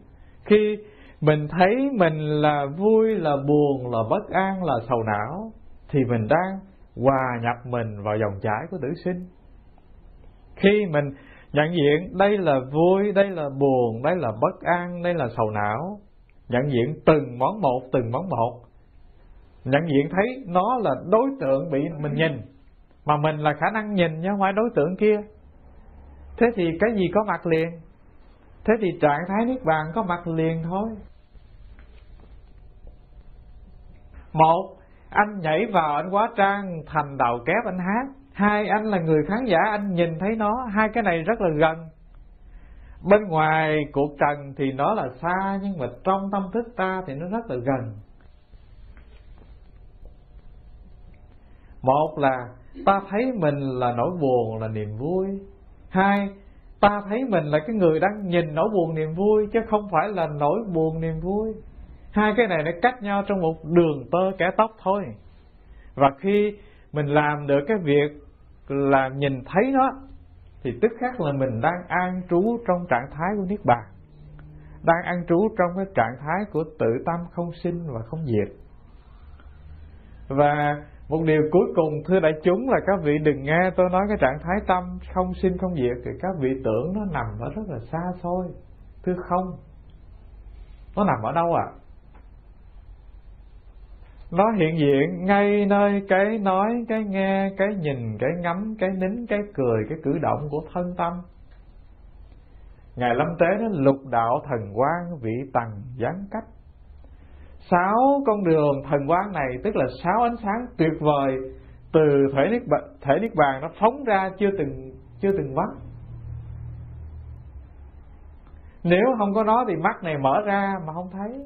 khi mình thấy mình là vui, là buồn, là bất an, là sầu não, thì mình đang hòa nhập mình vào dòng chảy của tử sinh. Khi mình nhận diện đây là vui, đây là buồn, đây là bất an, đây là sầu não, nhận diện từng món một, từng món một, nhận diện thấy nó là đối tượng bị mình nhìn, mà mình là khả năng nhìn chứ không phải đối tượng kia. Thế thì cái gì có mặt liền? Thế thì trạng thái niết bàn có mặt liền thôi. Một, anh nhảy vào anh quá trang thành đầu kép anh hát hai, anh là người khán giả, anh nhìn thấy nó. Hai, cái này rất là gần. Bên ngoài cuộc trần thì nó là xa, nhưng mà trong tâm thức ta thì nó rất là gần. Một là ta thấy mình là nỗi buồn, là niềm vui. Hai ta thấy mình là cái người đang nhìn nỗi buồn niềm vui, chứ không phải là nỗi buồn niềm vui. Hai cái này nó cách nhau trong một đường tơ kẻ tóc thôi. Và khi mình làm được cái việc là nhìn thấy nó, thì tức khắc là mình đang an trú trong trạng thái của niết bàn. Đang an trú trong cái trạng thái của tự tâm không sinh và không diệt. Và một điều cuối cùng, thưa đại chúng, là các vị đừng nghe tôi nói cái trạng thái tâm, không sinh không diệt, thì các vị tưởng nó nằm ở rất là xa xôi. Thưa không? Nó nằm ở đâu ạ? À? nó hiện diện ngay nơi cái nói, cái nghe, cái nhìn, cái ngắm, cái nín, cái cười, cái cử động của thân tâm. Ngài lâm tế nó lục đạo thần quang vị tầng gián cách sáu con đường thần quang này tức là sáu ánh sáng tuyệt vời từ thể niết bàn, thể niết bàn nó phóng ra chưa từng chưa từng mắt. Nếu không có nó thì mắt này mở ra mà không thấy.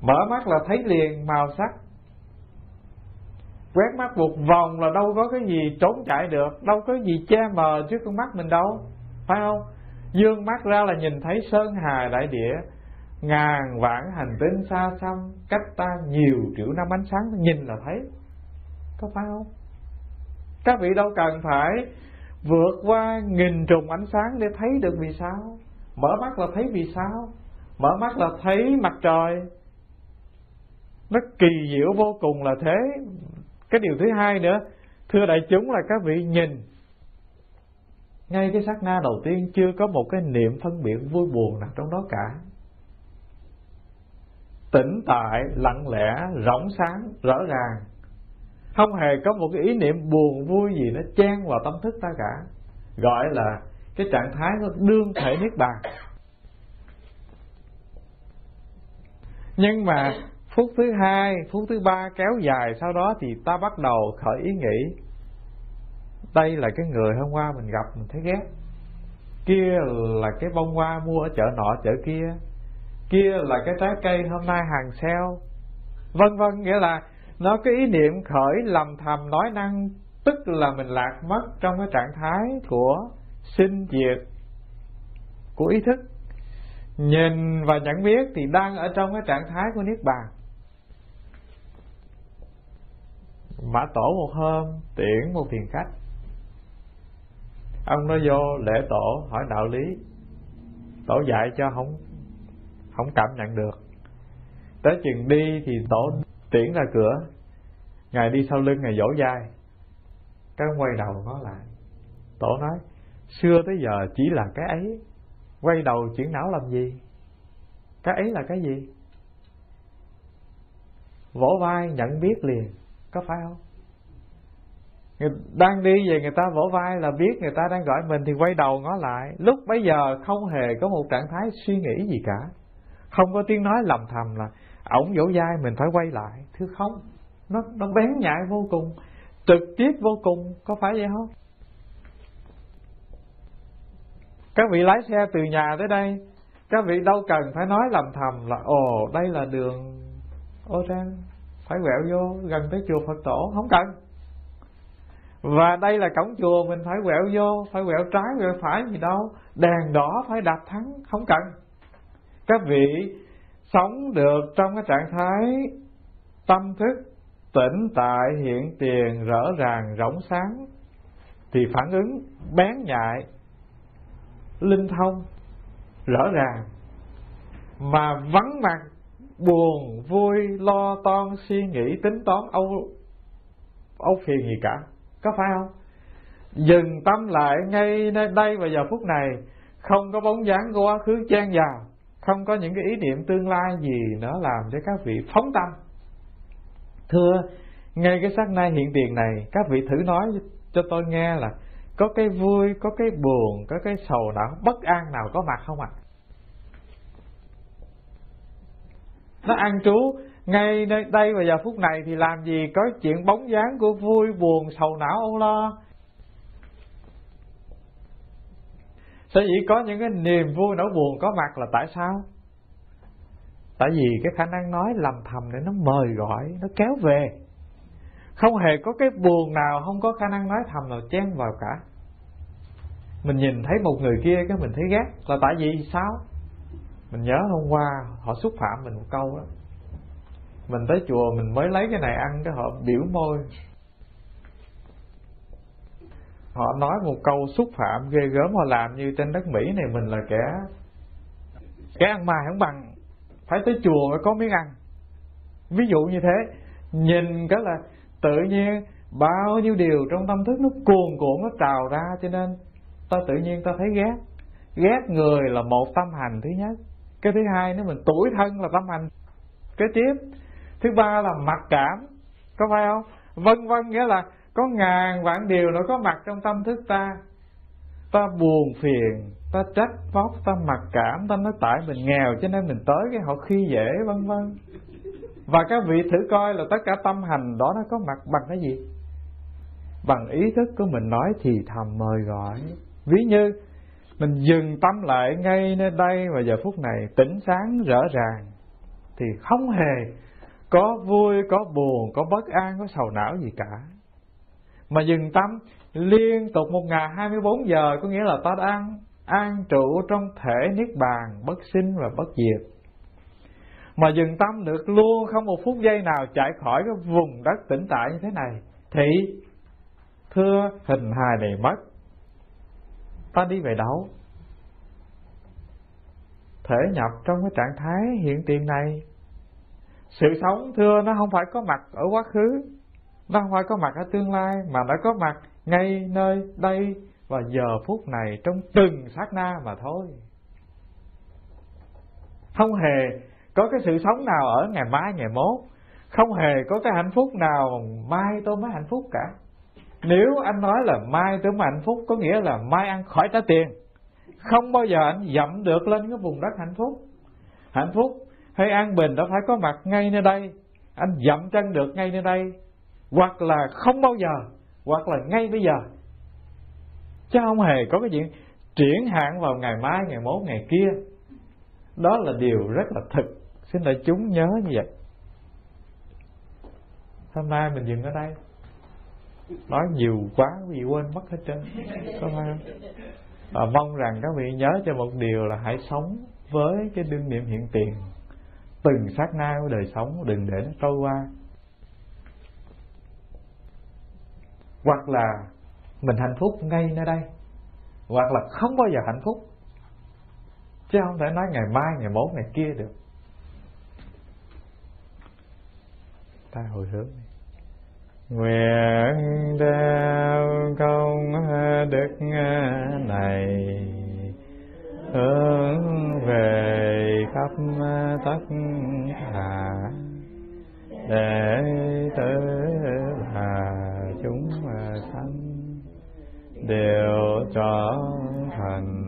Mở mắt là thấy liền màu sắc. Quét mắt một vòng là đâu có cái gì trốn chạy được đâu có gì che mờ trước con mắt mình đâu phải không? Dương mắt ra là nhìn thấy sơn hà đại địa ngàn vạn hành tinh xa xăm, cách ta nhiều triệu năm ánh sáng, nhìn là thấy. Có phải không? Các vị đâu cần phải vượt qua nghìn trùng ánh sáng để thấy được vì sao? Mở mắt là thấy vì sao? Mở mắt là thấy mặt trời. Nó kỳ diệu vô cùng là thế. Cái điều thứ hai nữa, thưa đại chúng là các vị nhìn. Ngay cái sát na đầu tiên chưa có một cái niệm phân biệt vui buồn nào trong đó cả tĩnh tại, lặng lẽ, rỗng sáng, rõ ràng. Không hề có một cái ý niệm buồn vui gì nó chen vào tâm thức ta cả. Gọi là cái trạng thái nó đương thể niết bàn. Nhưng mà phút thứ hai, phút thứ ba kéo dài, sau đó thì ta bắt đầu khởi ý nghĩ. Đây là cái người hôm qua mình gặp, mình thấy ghét. Kia là cái bông hoa mua ở chợ nọ, chợ kia kia là cái trái cây hôm nay hàng sale vân vân, nghĩa là nó cái ý niệm khởi lầm thầm nói năng, tức là mình lạc mất trong cái trạng thái của sinh diệt, của ý thức. Nhìn và nhận biết thì đang ở trong cái trạng thái của niết bàn. Mã tổ một hôm tiễn một thiền khách. Ông nó vô lễ tổ hỏi đạo lý. Tổ dạy cho không không cảm nhận được. Tới chừng đi thì tổ tiễn ra cửa. Ngài đi sau lưng, ngài dỗ dai cái quay đầu nó lại. Tổ nói, xưa tới giờ chỉ là cái ấy. Quay đầu chuyển não làm gì? Cái ấy là cái gì? Vỗ vai, nhận biết liền. Có phải không? Người đang đi về, người ta vỗ vai là biết người ta đang gọi mình thì quay đầu ngó lại. Lúc bấy giờ không hề có một trạng thái suy nghĩ gì cả không có tiếng nói lầm thầm là ổng vỗ vai mình phải quay lại. Thưa không, nó nó bén nhạy vô cùng, trực tiếp vô cùng, có phải vậy không? Các vị lái xe từ nhà tới đây, các vị đâu cần phải nói lầm thầm là, ồ, đây là đường ô trang phải quẹo vô gần tới chùa Phật tổ. Không cần. Và đây là cổng chùa mình phải quẹo vô, phải quẹo trái, quẹo phải gì đâu, đèn đỏ phải đạp thắng, không cần các vị sống được trong cái trạng thái tâm thức, tỉnh tại, hiện tiền, rõ ràng, rỗng sáng, thì phản ứng bén nhạy, linh thông, rõ ràng. Mà vắng mặt, buồn, vui, lo, toan, suy nghĩ, tính toán, âu âu phiền gì cả. Có phải không? Dừng tâm lại ngay nơi đây và giờ phút này, không có bóng dáng của quá khứ chen vào không có những cái ý niệm tương lai gì nữa làm cho các vị phóng tâm thưa, ngay cái sát nay hiện tiền này, các vị thử nói cho tôi nghe là có cái vui, có cái buồn, có cái sầu não bất an nào có mặt không ạ à? nó an trú, ngay nơi đây và giờ phút này thì làm gì có chuyện bóng dáng của vui, buồn, sầu não âu lo sở dĩ có những cái niềm vui nỗi buồn có mặt là tại sao? Tại vì cái khả năng nói lầm thầm để nó mời gọi, nó kéo về. Không hề có cái buồn nào, không có khả năng nói thầm nào chen vào cả. Mình nhìn thấy một người kia cái mình thấy ghét, là tại vì sao? Mình nhớ hôm qua họ xúc phạm mình một câu đó mình tới chùa mình mới lấy cái này ăn cái họ biểu môi họ nói một câu xúc phạm ghê gớm, họ làm như trên đất mỹ này mình là kẻ kẻ ăn mài không bằng. Phải tới chùa mới có miếng ăn. Ví dụ như thế, nhìn cái là tự nhiên bao nhiêu điều trong tâm thức nó cuồn cuộn, nó trào ra, cho nên ta tự nhiên ta thấy ghét. Ghét người là một tâm hành thứ nhất. Cái thứ hai, nếu mình tuổi thân là tâm hành. Kế tiếp, thứ ba là mặc cảm. Có phải không? Vân vân nghĩa là có ngàn vạn điều nó có mặt trong tâm thức ta. Ta buồn phiền, ta trách móc, ta mặc cảm, ta nói tại mình nghèo cho nên mình tới cái họ khi dễ, vân vân. Và các vị thử coi là tất cả tâm hành đó nó có mặt bằng cái gì? Bằng ý thức của mình nói thì thầm mời gọi. Ví như, mình dừng tâm lại ngay nơi đây và giờ phút này tỉnh sáng rõ ràng thì không hề có vui, có buồn, có bất an, có sầu não gì cả mà dừng tâm liên tục một ngày 24 giờ, có nghĩa là ta đang an trụ trong thể niết bàn, bất sinh và bất diệt. Mà dừng tâm được luôn không một phút giây nào chạy khỏi cái vùng đất tĩnh tại như thế này. Thì, thưa hình hài này mất, ta đi về đâu? Thể nhập trong cái trạng thái hiện tiền này. Sự sống, thưa, nó không phải có mặt ở quá khứ nó không phải có mặt ở tương lai, mà đã có mặt ngay nơi đây. Và giờ phút này trong từng sát na mà thôi. Không hề có cái sự sống nào ở ngày mai, ngày mốt. Không hề có cái hạnh phúc nào mai tôi mới hạnh phúc cả. Nếu anh nói là mai tôi mới hạnh phúc, có nghĩa là mai ăn khỏi trả tiền. Không bao giờ anh dậm được lên cái vùng đất hạnh phúc. Hạnh phúc hay an bình đã phải có mặt ngay nơi đây. Anh dậm chân được ngay nơi đây hoặc là không bao giờ, hoặc là ngay bây giờ. Chứ không hề có cái chuyện triển hạn vào ngày mai, ngày mốt, ngày kia. Đó là điều rất là thực. Xin đại chúng nhớ như vậy. Hôm nay mình dừng ở đây. Nói nhiều quá quý vị quên mất hết trơn. Có phải không? Và mong rằng các vị nhớ cho một điều là hãy sống với cái đương niệm hiện tiền. Từng sát na của đời sống đừng để nó trôi qua. Hoặc là mình hạnh phúc ngay nơi đây, hoặc là không bao giờ hạnh phúc. Chứ không thể nói ngày mai, ngày mốt, ngày kia được. Ta hồi hướng nguyện đeo công đức này, hướng về khắp tất cả, để tới và đều chóng thành.